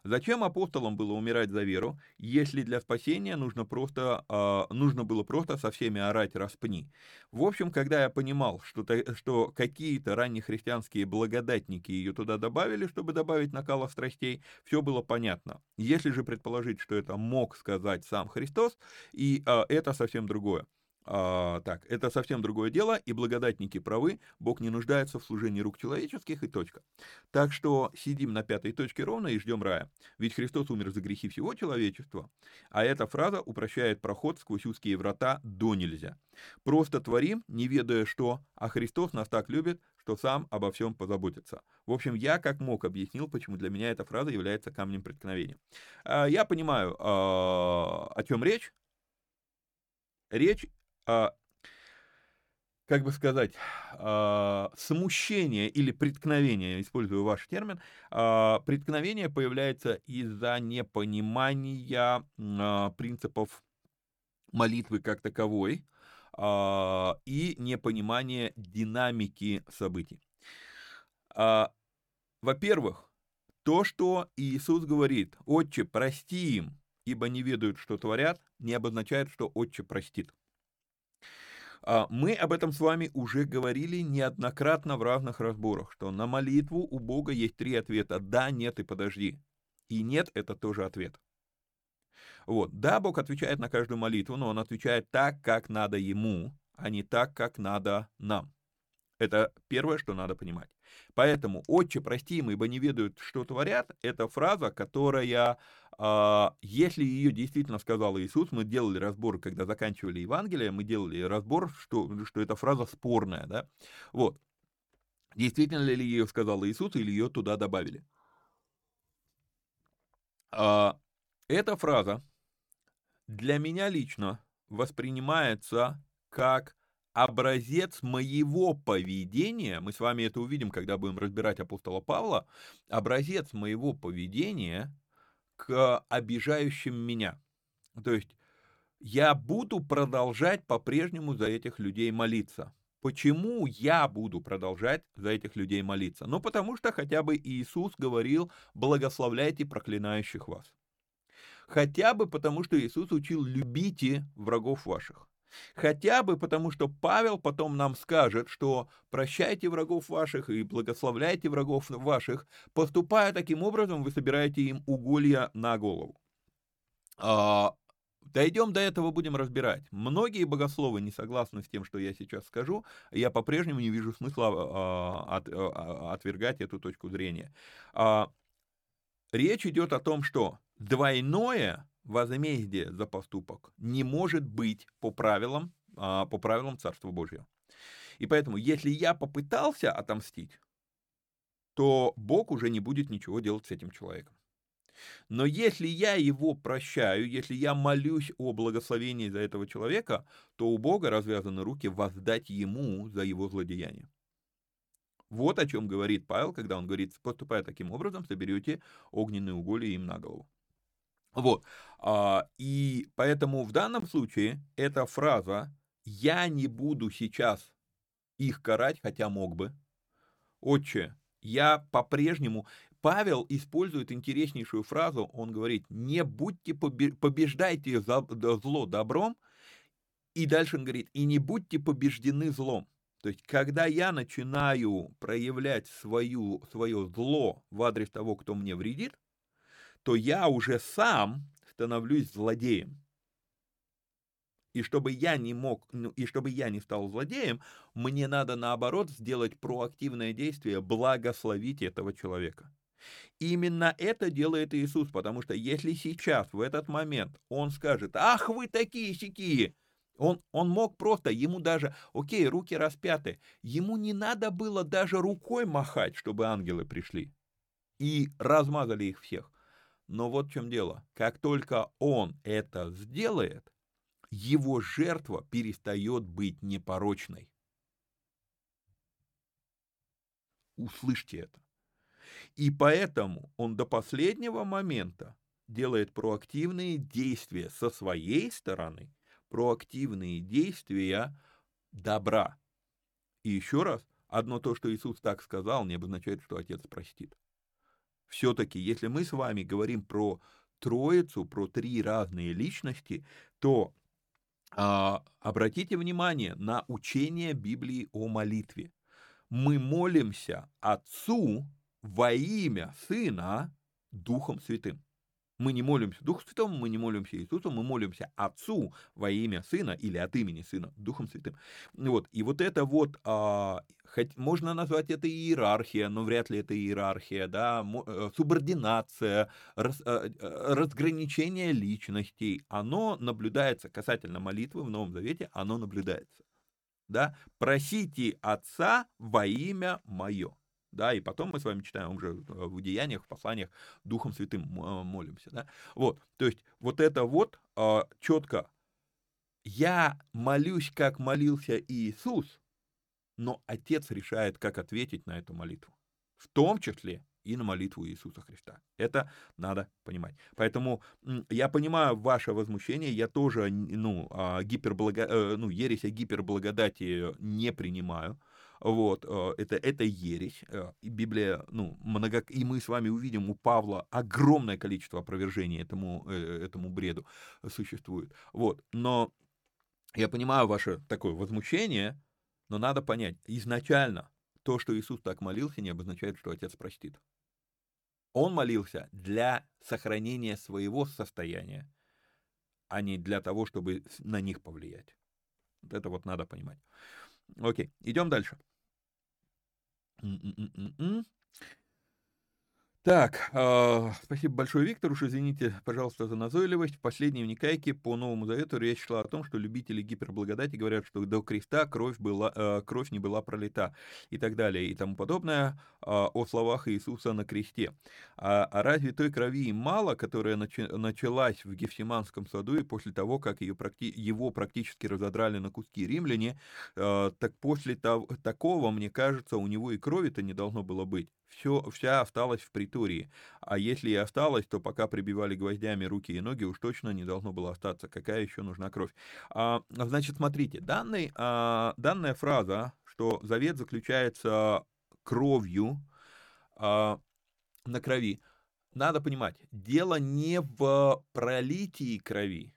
Зачем апостолам было умирать за веру, если для спасения нужно, просто, э, нужно было просто со всеми орать «распни»? В общем, когда я понимал, что, что какие-то раннехристианские благодатники ее туда добавили, чтобы добавить накала страстей, все было понятно. Если же предположить, что это мог сказать сам Христос, и э, это совсем другое. А, так, это совсем другое дело, и благодатники правы, Бог не нуждается в служении рук человеческих, и точка. Так что сидим на пятой точке ровно и ждем рая. Ведь Христос умер за грехи всего человечества, а эта фраза упрощает проход сквозь узкие врата до нельзя. Просто творим, не ведая что, а Христос нас так любит, что сам обо всем позаботится. В общем, я как мог объяснил, почему для меня эта фраза является камнем преткновения. А, я понимаю, а, о чем речь. Речь как бы сказать, а, смущение или преткновение, использую ваш термин, а, преткновение появляется из-за непонимания а, принципов молитвы как таковой а, и непонимания динамики событий. А, во-первых, то, что Иисус говорит, «Отче, прости им, ибо не ведают, что творят», не обозначает, что Отче простит. А, мы об этом с вами уже говорили неоднократно в разных разборах, что на молитву у Бога есть три ответа «да», «нет» и «подожди». И «нет» — это тоже ответ. Вот, да, Бог отвечает на каждую молитву, но Он отвечает так, как надо Ему, а не так, как надо нам. Это первое, что надо понимать. Поэтому «Отче, прости им, ибо не ведают, что творят» — это фраза, которая а, если ее действительно сказал Иисус, мы делали разбор, когда заканчивали Евангелие, мы делали разбор, что, что эта фраза спорная, да, вот. Действительно ли ее сказал Иисус или ее туда добавили? А, эта фраза для меня лично воспринимается как образец моего поведения, мы с вами это увидим, когда будем разбирать апостола Павла, образец моего поведения к обижающим меня. То есть я буду продолжать по-прежнему за этих людей молиться. Почему я буду продолжать за этих людей молиться? Ну, потому что хотя бы Иисус говорил, благословляйте проклинающих вас. Хотя бы потому, что Иисус учил, любите врагов ваших. Хотя бы потому, что Павел потом нам скажет, что прощайте врагов ваших и благословляйте врагов ваших, поступая таким образом, вы собираете им уголья на голову. А, Дойдем до этого, будем разбирать. Многие богословы не согласны с тем, что я сейчас скажу. Я по-прежнему не вижу смысла а, от, а, отвергать эту точку зрения. А, речь идет о том, что двойное возмездие за поступок не может быть по правилам, а, по правилам Царства Божьего. И поэтому, если я попытался отомстить, то Бог уже не будет ничего делать с этим человеком. Но если я его прощаю, если я молюсь о благословении за этого человека, то у Бога развязаны руки воздать ему за его злодеяние. Вот о чем говорит Павел, когда он говорит, поступая таким образом, соберете огненные уголья им на голову. Вот. А, и поэтому в данном случае эта фраза «я не буду сейчас их карать, хотя мог бы», «Отче, я по-прежнему, Павел использует интереснейшую фразу, он говорит, не будьте, побеждайте зло добром, и дальше он говорит, и не будьте побеждены злом. То есть, когда я начинаю проявлять свою, свое зло в адрес того, кто мне вредит, то я уже сам становлюсь злодеем. И чтобы я не мог, ну, и чтобы я не стал злодеем, мне надо наоборот сделать проактивное действие, благословить этого человека. Именно это делает Иисус, потому что если сейчас, в этот момент, он скажет, ах вы такие сякие, он, он мог просто, ему даже, окей, руки распяты, ему не надо было даже рукой махать, чтобы ангелы пришли и размазали их всех. Но вот в чем дело. Как только он это сделает, его жертва перестает быть непорочной. Услышьте это. И поэтому он до последнего момента делает проактивные действия со своей стороны, проактивные действия добра. И еще раз, одно то, что Иисус так сказал, не обозначает, что Отец простит. Все-таки, если мы с вами говорим про Троицу, про три разные личности, то а, обратите внимание на учение Библии о молитве. Мы молимся Отцу во имя Сына Духом Святым. Мы не молимся Духу Святому, мы не молимся Иисусу, мы молимся Отцу во имя Сына или от имени Сына Духом Святым. Вот. И вот это вот, а, хоть, можно назвать это иерархия, но вряд ли это иерархия, да, э, субординация, раз, а, разграничение личностей, оно наблюдается касательно молитвы в Новом Завете, оно наблюдается. Да? Просите Отца во имя Мое да, и потом мы с вами читаем уже в деяниях, в посланиях Духом Святым э, молимся, да, вот, то есть вот это вот а, четко, я молюсь, как молился Иисус, но Отец решает, как ответить на эту молитву, в том числе и на молитву Иисуса Христа. Это надо понимать. Поэтому я понимаю ваше возмущение, я тоже, ну, а, гиперблаго... Э, ну ереся гиперблагодати не принимаю, вот, э, это, это ересь. Э, Библия, ну, много... И мы с вами увидим у Павла огромное количество опровержений этому, э, этому бреду существует. Вот, но я понимаю ваше такое возмущение, но надо понять, изначально то, что Иисус так молился, не обозначает, что Отец простит. Он молился для сохранения своего состояния, а не для того, чтобы на них повлиять. Вот это вот надо понимать. Окей, идем дальше. 嗯嗯嗯嗯嗯。Так, э, спасибо большое, Виктор. Уж извините, пожалуйста, за назойливость. В последней вникайке по Новому Завету речь шла о том, что любители гиперблагодати говорят, что до креста кровь, была, э, кровь не была пролита и так далее и тому подобное э, о словах Иисуса на кресте. А, а разве той крови мало, которая начи, началась в Гефсиманском саду и после того, как ее, практи, его практически разодрали на куски римляне, э, так после того, такого, мне кажется, у него и крови-то не должно было быть все, вся осталась в притории. А если и осталось, то пока прибивали гвоздями руки и ноги, уж точно не должно было остаться. Какая еще нужна кровь? А, значит, смотрите, данный, а, данная фраза, что завет заключается кровью а, на крови, надо понимать, дело не в пролитии крови,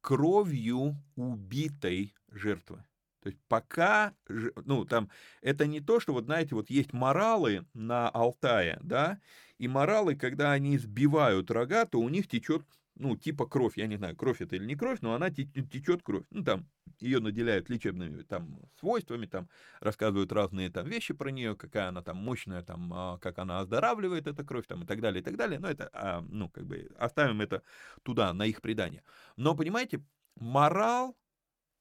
кровью убитой жертвы. То есть пока, ну, там, это не то, что, вот знаете, вот есть моралы на Алтае, да, и моралы, когда они сбивают рога, то у них течет, ну, типа кровь, я не знаю, кровь это или не кровь, но она течет кровь. Ну, там, ее наделяют лечебными там свойствами, там, рассказывают разные там вещи про нее, какая она там мощная, там, а, как она оздоравливает эта кровь, там, и так далее, и так далее. Но это, а, ну, как бы, оставим это туда, на их предание. Но, понимаете, морал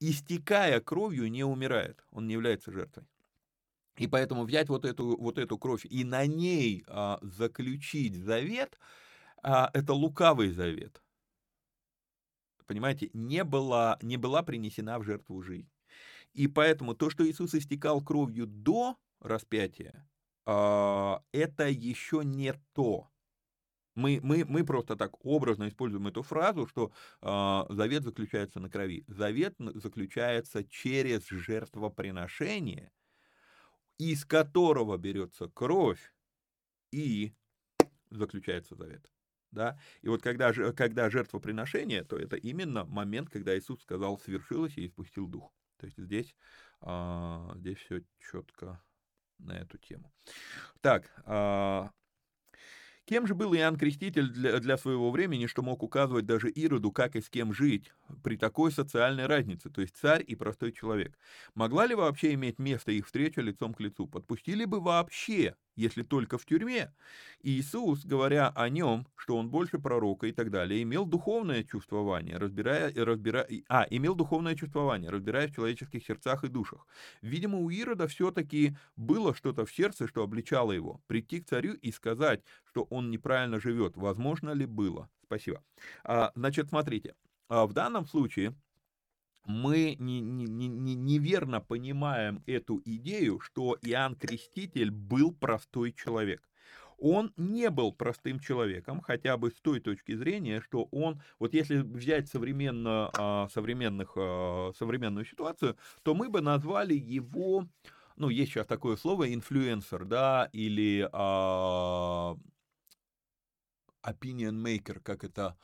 истекая кровью, не умирает, он не является жертвой. И поэтому взять вот эту, вот эту кровь и на ней а, заключить завет, а, это лукавый завет. Понимаете, не была, не была принесена в жертву жизнь. И поэтому то, что Иисус истекал кровью до распятия, а, это еще не то. Мы, мы, мы просто так образно используем эту фразу, что э, завет заключается на крови. Завет заключается через жертвоприношение, из которого берется кровь и заключается завет. Да? И вот когда, когда жертвоприношение, то это именно момент, когда Иисус сказал «свершилось» и испустил дух. То есть здесь, э, здесь все четко на эту тему. Так, э, Кем же был Иоанн Креститель для, для своего времени, что мог указывать даже Ироду, как и с кем жить при такой социальной разнице, то есть царь и простой человек? Могла ли вообще иметь место их встреча лицом к лицу? Подпустили бы вообще если только в тюрьме. Иисус, говоря о нем, что он больше пророка и так далее, имел духовное чувствование, разбирая, разбирая, а, имел духовное чувствование, разбирая в человеческих сердцах и душах. Видимо, у Ирода все-таки было что-то в сердце, что обличало его. Прийти к царю и сказать, что он неправильно живет, возможно ли было? Спасибо. А, значит, смотрите, а в данном случае мы не, не, не, неверно понимаем эту идею, что Иоанн Креститель был простой человек. Он не был простым человеком, хотя бы с той точки зрения, что он, вот если взять современно, а, современных, а, современную ситуацию, то мы бы назвали его, ну, есть сейчас такое слово, инфлюенсер, да, или а, opinion maker, как это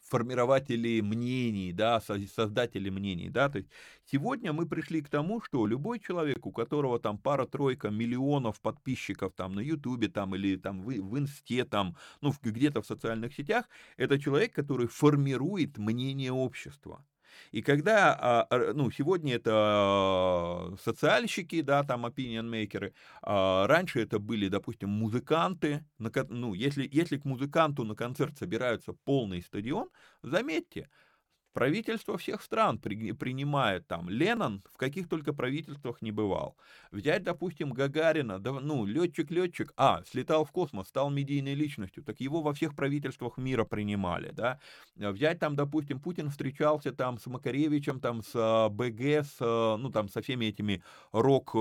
формирователи мнений, да, создатели мнений, да, то есть сегодня мы пришли к тому, что любой человек, у которого там пара-тройка миллионов подписчиков там на ютубе там или там в, в инсте там, ну где-то в социальных сетях, это человек, который формирует мнение общества, и когда, а, ну, сегодня это социальщики, да, там makers, а раньше это были, допустим, музыканты, ну, если, если к музыканту на концерт собираются полный стадион, заметьте, Правительство всех стран при, принимает там. Леннон в каких только правительствах не бывал. Взять, допустим, Гагарина, да, ну, летчик-летчик, а, слетал в космос, стал медийной личностью, так его во всех правительствах мира принимали, да. Взять там, допустим, Путин встречался там с Макаревичем, там с а, БГ, с, а, ну, там, со всеми этими рок, э,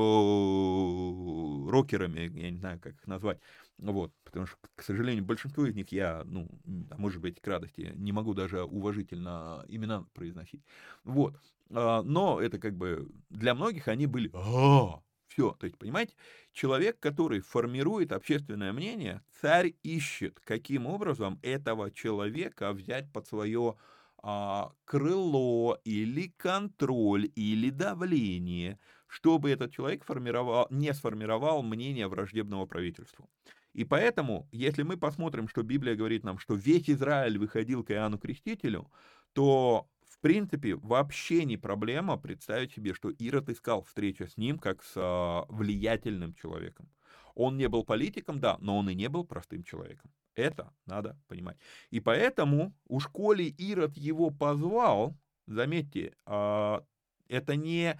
рокерами, я не знаю, как их назвать, вот, потому что, к сожалению, большинство из них я, ну, может быть, к радости, не могу даже уважительно имена произносить. Вот. А, но это как бы для многих они были а, все. То есть, понимаете, человек, который формирует общественное мнение, царь ищет, каким образом этого человека взять под свое а, крыло или контроль или давление, чтобы этот человек формировал, не сформировал мнение враждебного правительству. И поэтому, если мы посмотрим, что Библия говорит нам, что весь Израиль выходил к Иоанну Крестителю, то, в принципе, вообще не проблема представить себе, что Ирод искал встречу с ним как с а, влиятельным человеком. Он не был политиком, да, но он и не был простым человеком. Это надо понимать. И поэтому уж коли Ирод его позвал, заметьте, а, это не,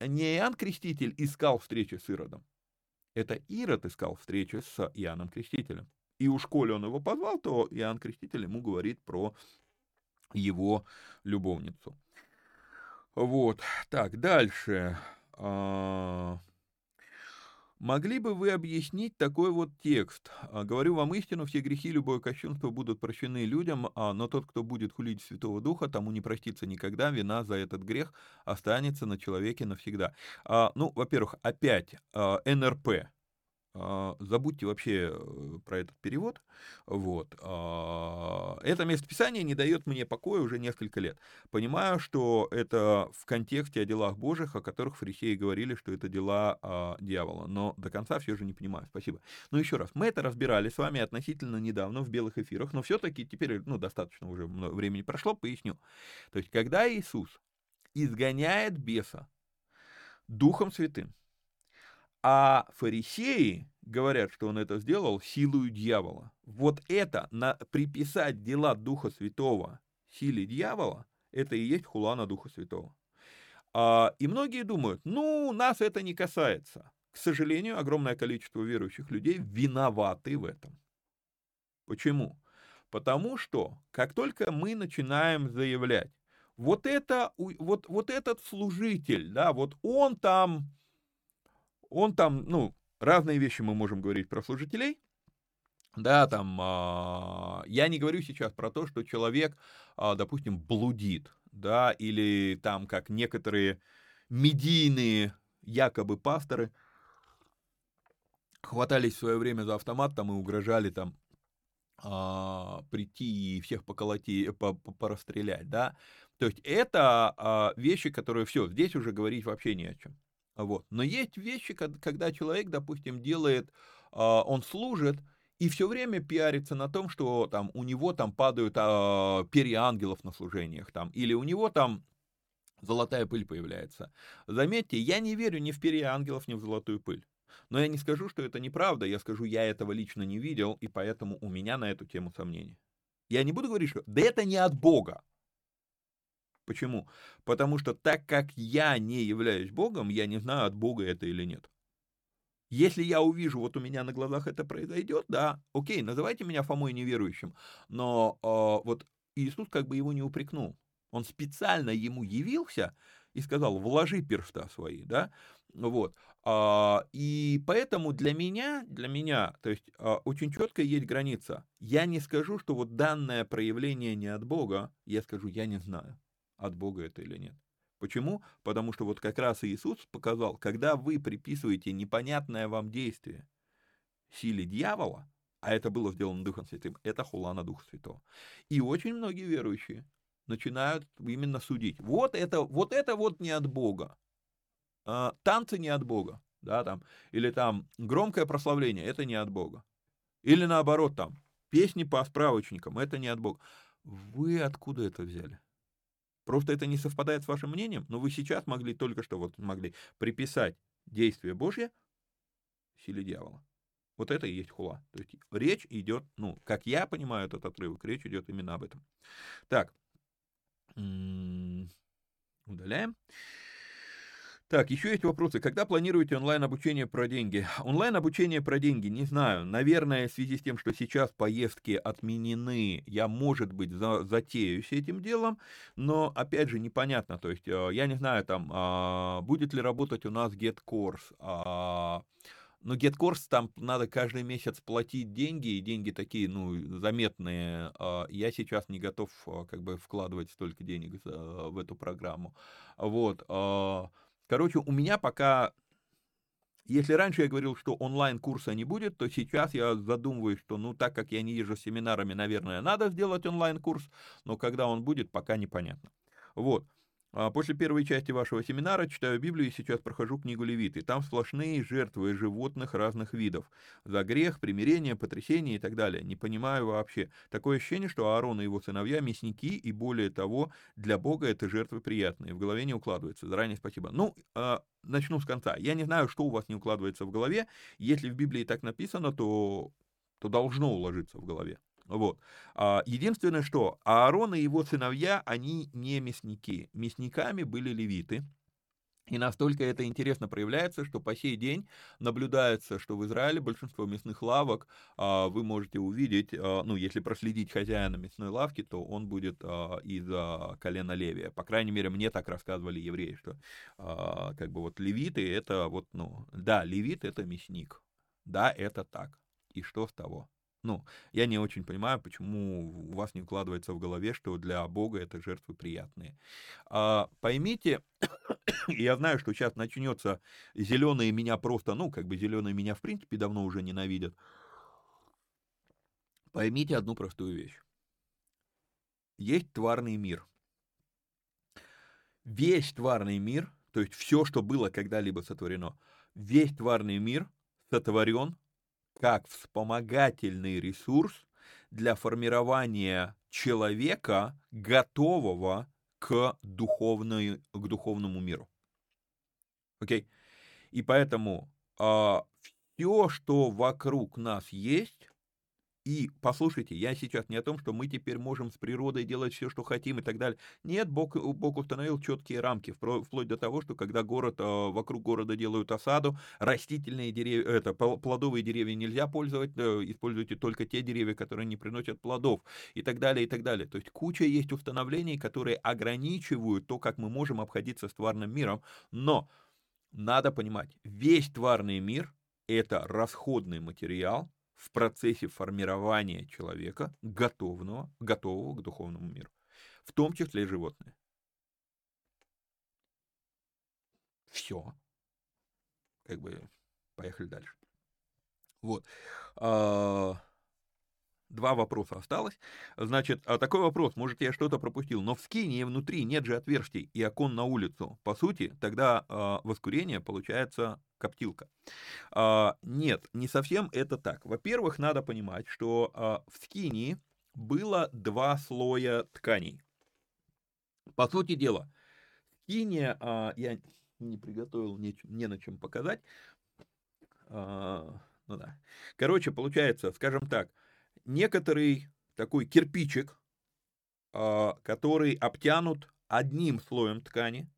не Иоанн Креститель искал встречи с Иродом, это Ирод искал встречи с Иоанном Крестителем. И уж коли он его позвал, то Иоанн Креститель ему говорит про его любовницу. Вот, так, дальше. А, могли бы вы объяснить такой вот текст? А, Говорю вам истину, все грехи, любое кощунство будут прощены людям, а, но тот, кто будет хулить Святого Духа, тому не простится никогда, вина за этот грех останется на человеке навсегда. Ну, во-первых, опять НРП, а, забудьте вообще э, про этот перевод. Вот. А, это местописание не дает мне покоя уже несколько лет. Понимаю, что это в контексте о делах Божьих, о которых фарисеи говорили, что это дела а, дьявола. Но до конца все же не понимаю. Спасибо. Ну, еще раз, мы это разбирали с вами относительно недавно в белых эфирах, но все-таки теперь, ну, достаточно уже времени прошло, поясню. То есть, когда Иисус изгоняет беса Духом Святым, а фарисеи говорят, что он это сделал силою дьявола. Вот это, на, приписать дела Духа Святого силе дьявола, это и есть хула на Духа Святого. А, и многие думают, ну, нас это не касается. К сожалению, огромное количество верующих людей виноваты в этом. Почему? Потому что, как только мы начинаем заявлять, вот это, вот, вот этот служитель, да, вот он там, он там, ну, разные вещи мы можем говорить про служителей, да, там, а, я не говорю сейчас про то, что человек, а, допустим, блудит, да, или там, как некоторые медийные якобы пасторы хватались в свое время за автомат там и угрожали там а, прийти и всех поколоти, по, по, порастрелять, да. То есть это а, вещи, которые все, здесь уже говорить вообще не о чем. Вот. Но есть вещи, когда человек, допустим, делает, а, он служит, и все время пиарится на том, что там у него там падают а, перья ангелов на служениях, там, или у него там золотая пыль появляется. Заметьте, я не верю ни в перья ангелов, ни в золотую пыль. Но я не скажу, что это неправда, я скажу, я этого лично не видел, и поэтому у меня на эту тему сомнений. Я не буду говорить, что да это не от Бога. Почему? Потому что так как я не являюсь Богом, я не знаю, от Бога это или нет. Если я увижу, вот у меня на глазах это произойдет, да, окей, называйте меня Фомой неверующим, но э, вот Иисус как бы его не упрекнул. Он специально ему явился и сказал, вложи перста свои, да, вот. А, и поэтому для меня, для меня, то есть а, очень четко есть граница. Я не скажу, что вот данное проявление не от Бога, я скажу, я не знаю от Бога это или нет. Почему? Потому что вот как раз Иисус показал, когда вы приписываете непонятное вам действие силе дьявола, а это было сделано Духом Святым, это хула на Духа Святого. И очень многие верующие начинают именно судить. Вот это вот, это вот не от Бога. А, танцы не от Бога. Да, там, или там громкое прославление, это не от Бога. Или наоборот, там, песни по справочникам, это не от Бога. Вы откуда это взяли? Просто это не совпадает с вашим мнением, но вы сейчас могли только что вот могли приписать действие Божье силе дьявола. Вот это и есть хула. То есть речь идет, ну, как я понимаю этот отрывок, речь идет именно об этом. Так, удаляем. Так, еще есть вопросы. Когда планируете онлайн-обучение про деньги? Онлайн-обучение про деньги, не знаю. Наверное, в связи с тем, что сейчас поездки отменены, я, может быть, за, затеюсь этим делом, но, опять же, непонятно. То есть, э, я не знаю, там, а, будет ли работать у нас GetCourse, а, но GetCourse там надо каждый месяц платить деньги, и деньги такие, ну, заметные. А, я сейчас не готов как бы вкладывать столько денег в эту программу. Вот. Короче, у меня пока... Если раньше я говорил, что онлайн-курса не будет, то сейчас я задумываюсь, что, ну, так как я не езжу семинарами, наверное, надо сделать онлайн-курс, но когда он будет, пока непонятно. Вот. А, после первой части вашего семинара читаю Библию и сейчас прохожу книгу Левиты. Там сплошные жертвы животных разных видов. За грех, примирение, потрясение и так далее. Не понимаю вообще. Такое ощущение, что Аарон и его сыновья мясники, и более того, для Бога это жертвы приятные. В голове не укладывается. Заранее спасибо. Ну, а, начну с конца. Я не знаю, что у вас не укладывается в голове. Если в Библии так написано, то, то должно уложиться в голове. Вот. А, единственное, что Аарон и его сыновья, они не мясники. Мясниками были левиты. И настолько это интересно проявляется, что по сей день наблюдается, что в Израиле большинство мясных лавок а, вы можете увидеть, а, ну, если проследить хозяина мясной лавки, то он будет из колена Левия. По крайней мере, мне так рассказывали евреи, что как бы вот левиты это вот, ну, да, левит это мясник. Да, это так. И что с того? Ну, я не очень понимаю, почему у вас не укладывается в голове, что для Бога это жертвы приятные. А, поймите, я знаю, что сейчас начнется зеленые меня просто, ну, как бы зеленые меня в принципе давно уже ненавидят. Поймите одну простую вещь. Есть тварный мир. Весь тварный мир, то есть все, что было когда-либо сотворено, весь тварный мир сотворен как вспомогательный ресурс для формирования человека, готового к, духовной, к духовному миру. Окей? Okay? И поэтому э, а, все, что вокруг нас есть, и послушайте, я сейчас не о том, что мы теперь можем с природой делать все, что хотим и так далее. Нет, Бог, Бог установил четкие рамки, вплоть до того, что когда город, а, вокруг города делают осаду, растительные деревья, это, плодовые деревья нельзя пользовать, э, используйте только те деревья, которые не приносят плодов и так далее, и так далее. То есть куча есть установлений, которые ограничивают то, как мы можем обходиться с тварным миром, но надо понимать, весь тварный мир – это расходный материал, в процессе формирования человека, готового, готового к духовному миру, в том числе и животные. Все. Как бы поехали дальше. Вот. А, Два вопроса осталось. Значит, а такой вопрос, может, я что-то пропустил, но в скине внутри нет же отверстий и окон на улицу. По сути, тогда э, воскурение получается коптилка. А, нет, не совсем это так. Во-первых, надо понимать, что а, в скинии было два слоя тканей. По сути дела, скиния, а, я не приготовил, не, не на чем показать. А, ну да. Короче, получается, скажем так, некоторый такой кирпичик, а, который обтянут одним слоем ткани,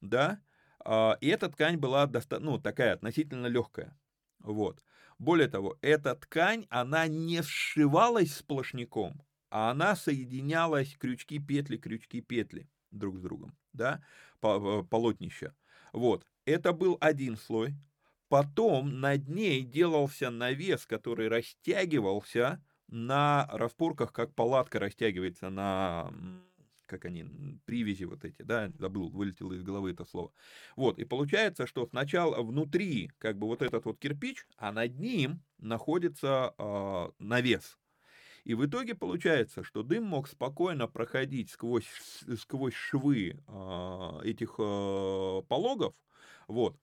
да, а, и эта ткань была доста- ну, такая относительно легкая. Вот. Более того, эта ткань, она не сшивалась сплошняком, а она соединялась крючки, петли, крючки, петли друг с другом, да, э, полотнища. Вот. Это был один слой. Потом над ней делался навес, который растягивался на распорках, как палатка растягивается на как они, привязи вот эти, да, забыл, вылетело из головы это слово. Вот, и получается, что сначала внутри, как бы вот этот вот кирпич, а над ним находится э, навес. И в итоге получается, что дым мог спокойно проходить сквозь, сквозь швы э, этих э, пологов, вот,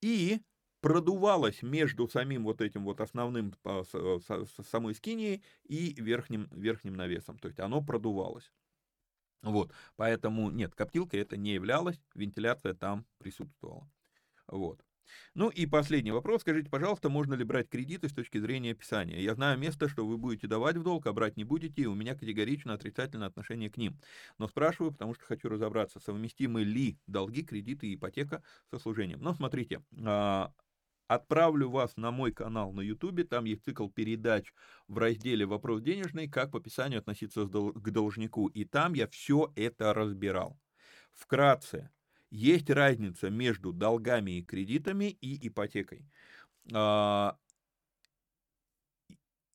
и продувалось между самим вот этим вот основным самой скинией и верхним, верхним навесом. То есть оно продувалось. Вот, поэтому нет, коптилка это не являлась, вентиляция там присутствовала. Вот. Ну и последний вопрос. Скажите, пожалуйста, можно ли брать кредиты с точки зрения описания? Я знаю место, что вы будете давать в долг, а брать не будете, и у меня категорично отрицательное отношение к ним. Но спрашиваю, потому что хочу разобраться, совместимы ли долги, кредиты и ипотека со служением. Но смотрите, а, Отправлю вас на мой канал на YouTube, там есть цикл передач в разделе «Вопрос денежный», как по описанию относиться к должнику, и там я все это разбирал. Вкратце, есть разница между долгами и кредитами и ипотекой. А,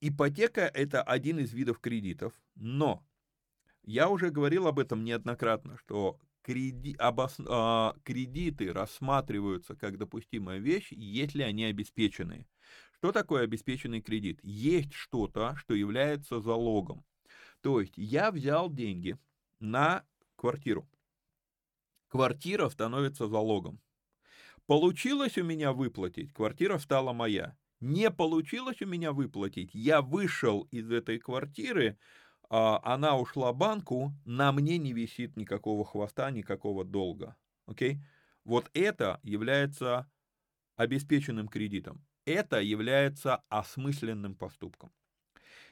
ипотека – это один из видов кредитов, но я уже говорил об этом неоднократно, что креди, обос, а, кредиты рассматриваются как допустимая вещь, если они обеспечены. Что такое обеспеченный кредит? Есть что-то, что является залогом. То есть я взял деньги на квартиру. квартира становится залогом. Получилось у меня выплатить, квартира стала моя. Не получилось у меня выплатить, я вышел из этой квартиры, она ушла банку, на мне не висит никакого хвоста, никакого долга. Окей? Вот это является обеспеченным кредитом. Это является осмысленным поступком.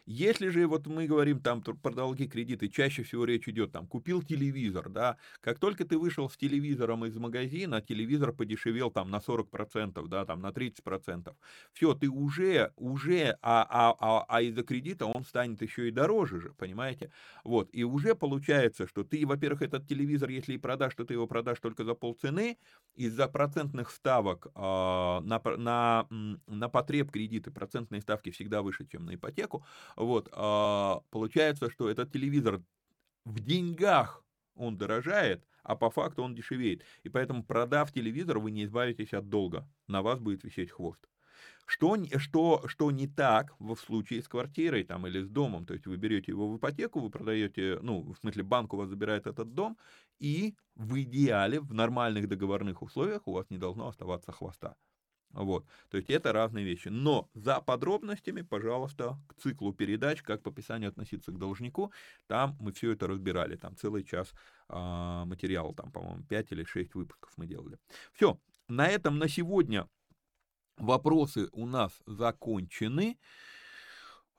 Если же вот мы говорим там про долги, кредиты, чаще всего речь идет там, купил телевизор, да, как только ты вышел с телевизором из магазина, телевизор подешевел там на 40%, да, там на 30%, все, ты уже, уже, а, а, а, а из-за кредита он станет еще и дороже же, понимаете, вот, и уже получается, что ты, во-первых, этот телевизор, если и продашь, то ты его продашь только за полцены, из-за процентных ставок э, на, на, на потреб кредиты, процентные ставки всегда выше, чем на ипотеку, вот, а, получается, что этот телевизор в деньгах он дорожает, а по факту он дешевеет. И поэтому, продав телевизор, вы не избавитесь от долга. На вас будет висеть хвост. Что, что, что не так в случае с квартирой там, или с домом? То есть вы берете его в ипотеку, вы продаете, ну, в смысле, банк у вас забирает этот дом, и в идеале, в нормальных договорных условиях у вас не должно оставаться хвоста. Вот. То есть это разные вещи. Но за подробностями, пожалуйста, к циклу передач, как по описанию относиться к должнику, там мы все это разбирали. Там целый час а, материала, там, по-моему, 5 или 6 выпусков мы делали. Все, на этом на сегодня вопросы у нас закончены.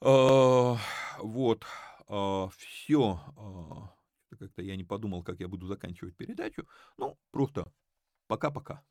А, вот, а, все. А, как-то я не подумал, как я буду заканчивать передачу. Ну, просто пока-пока.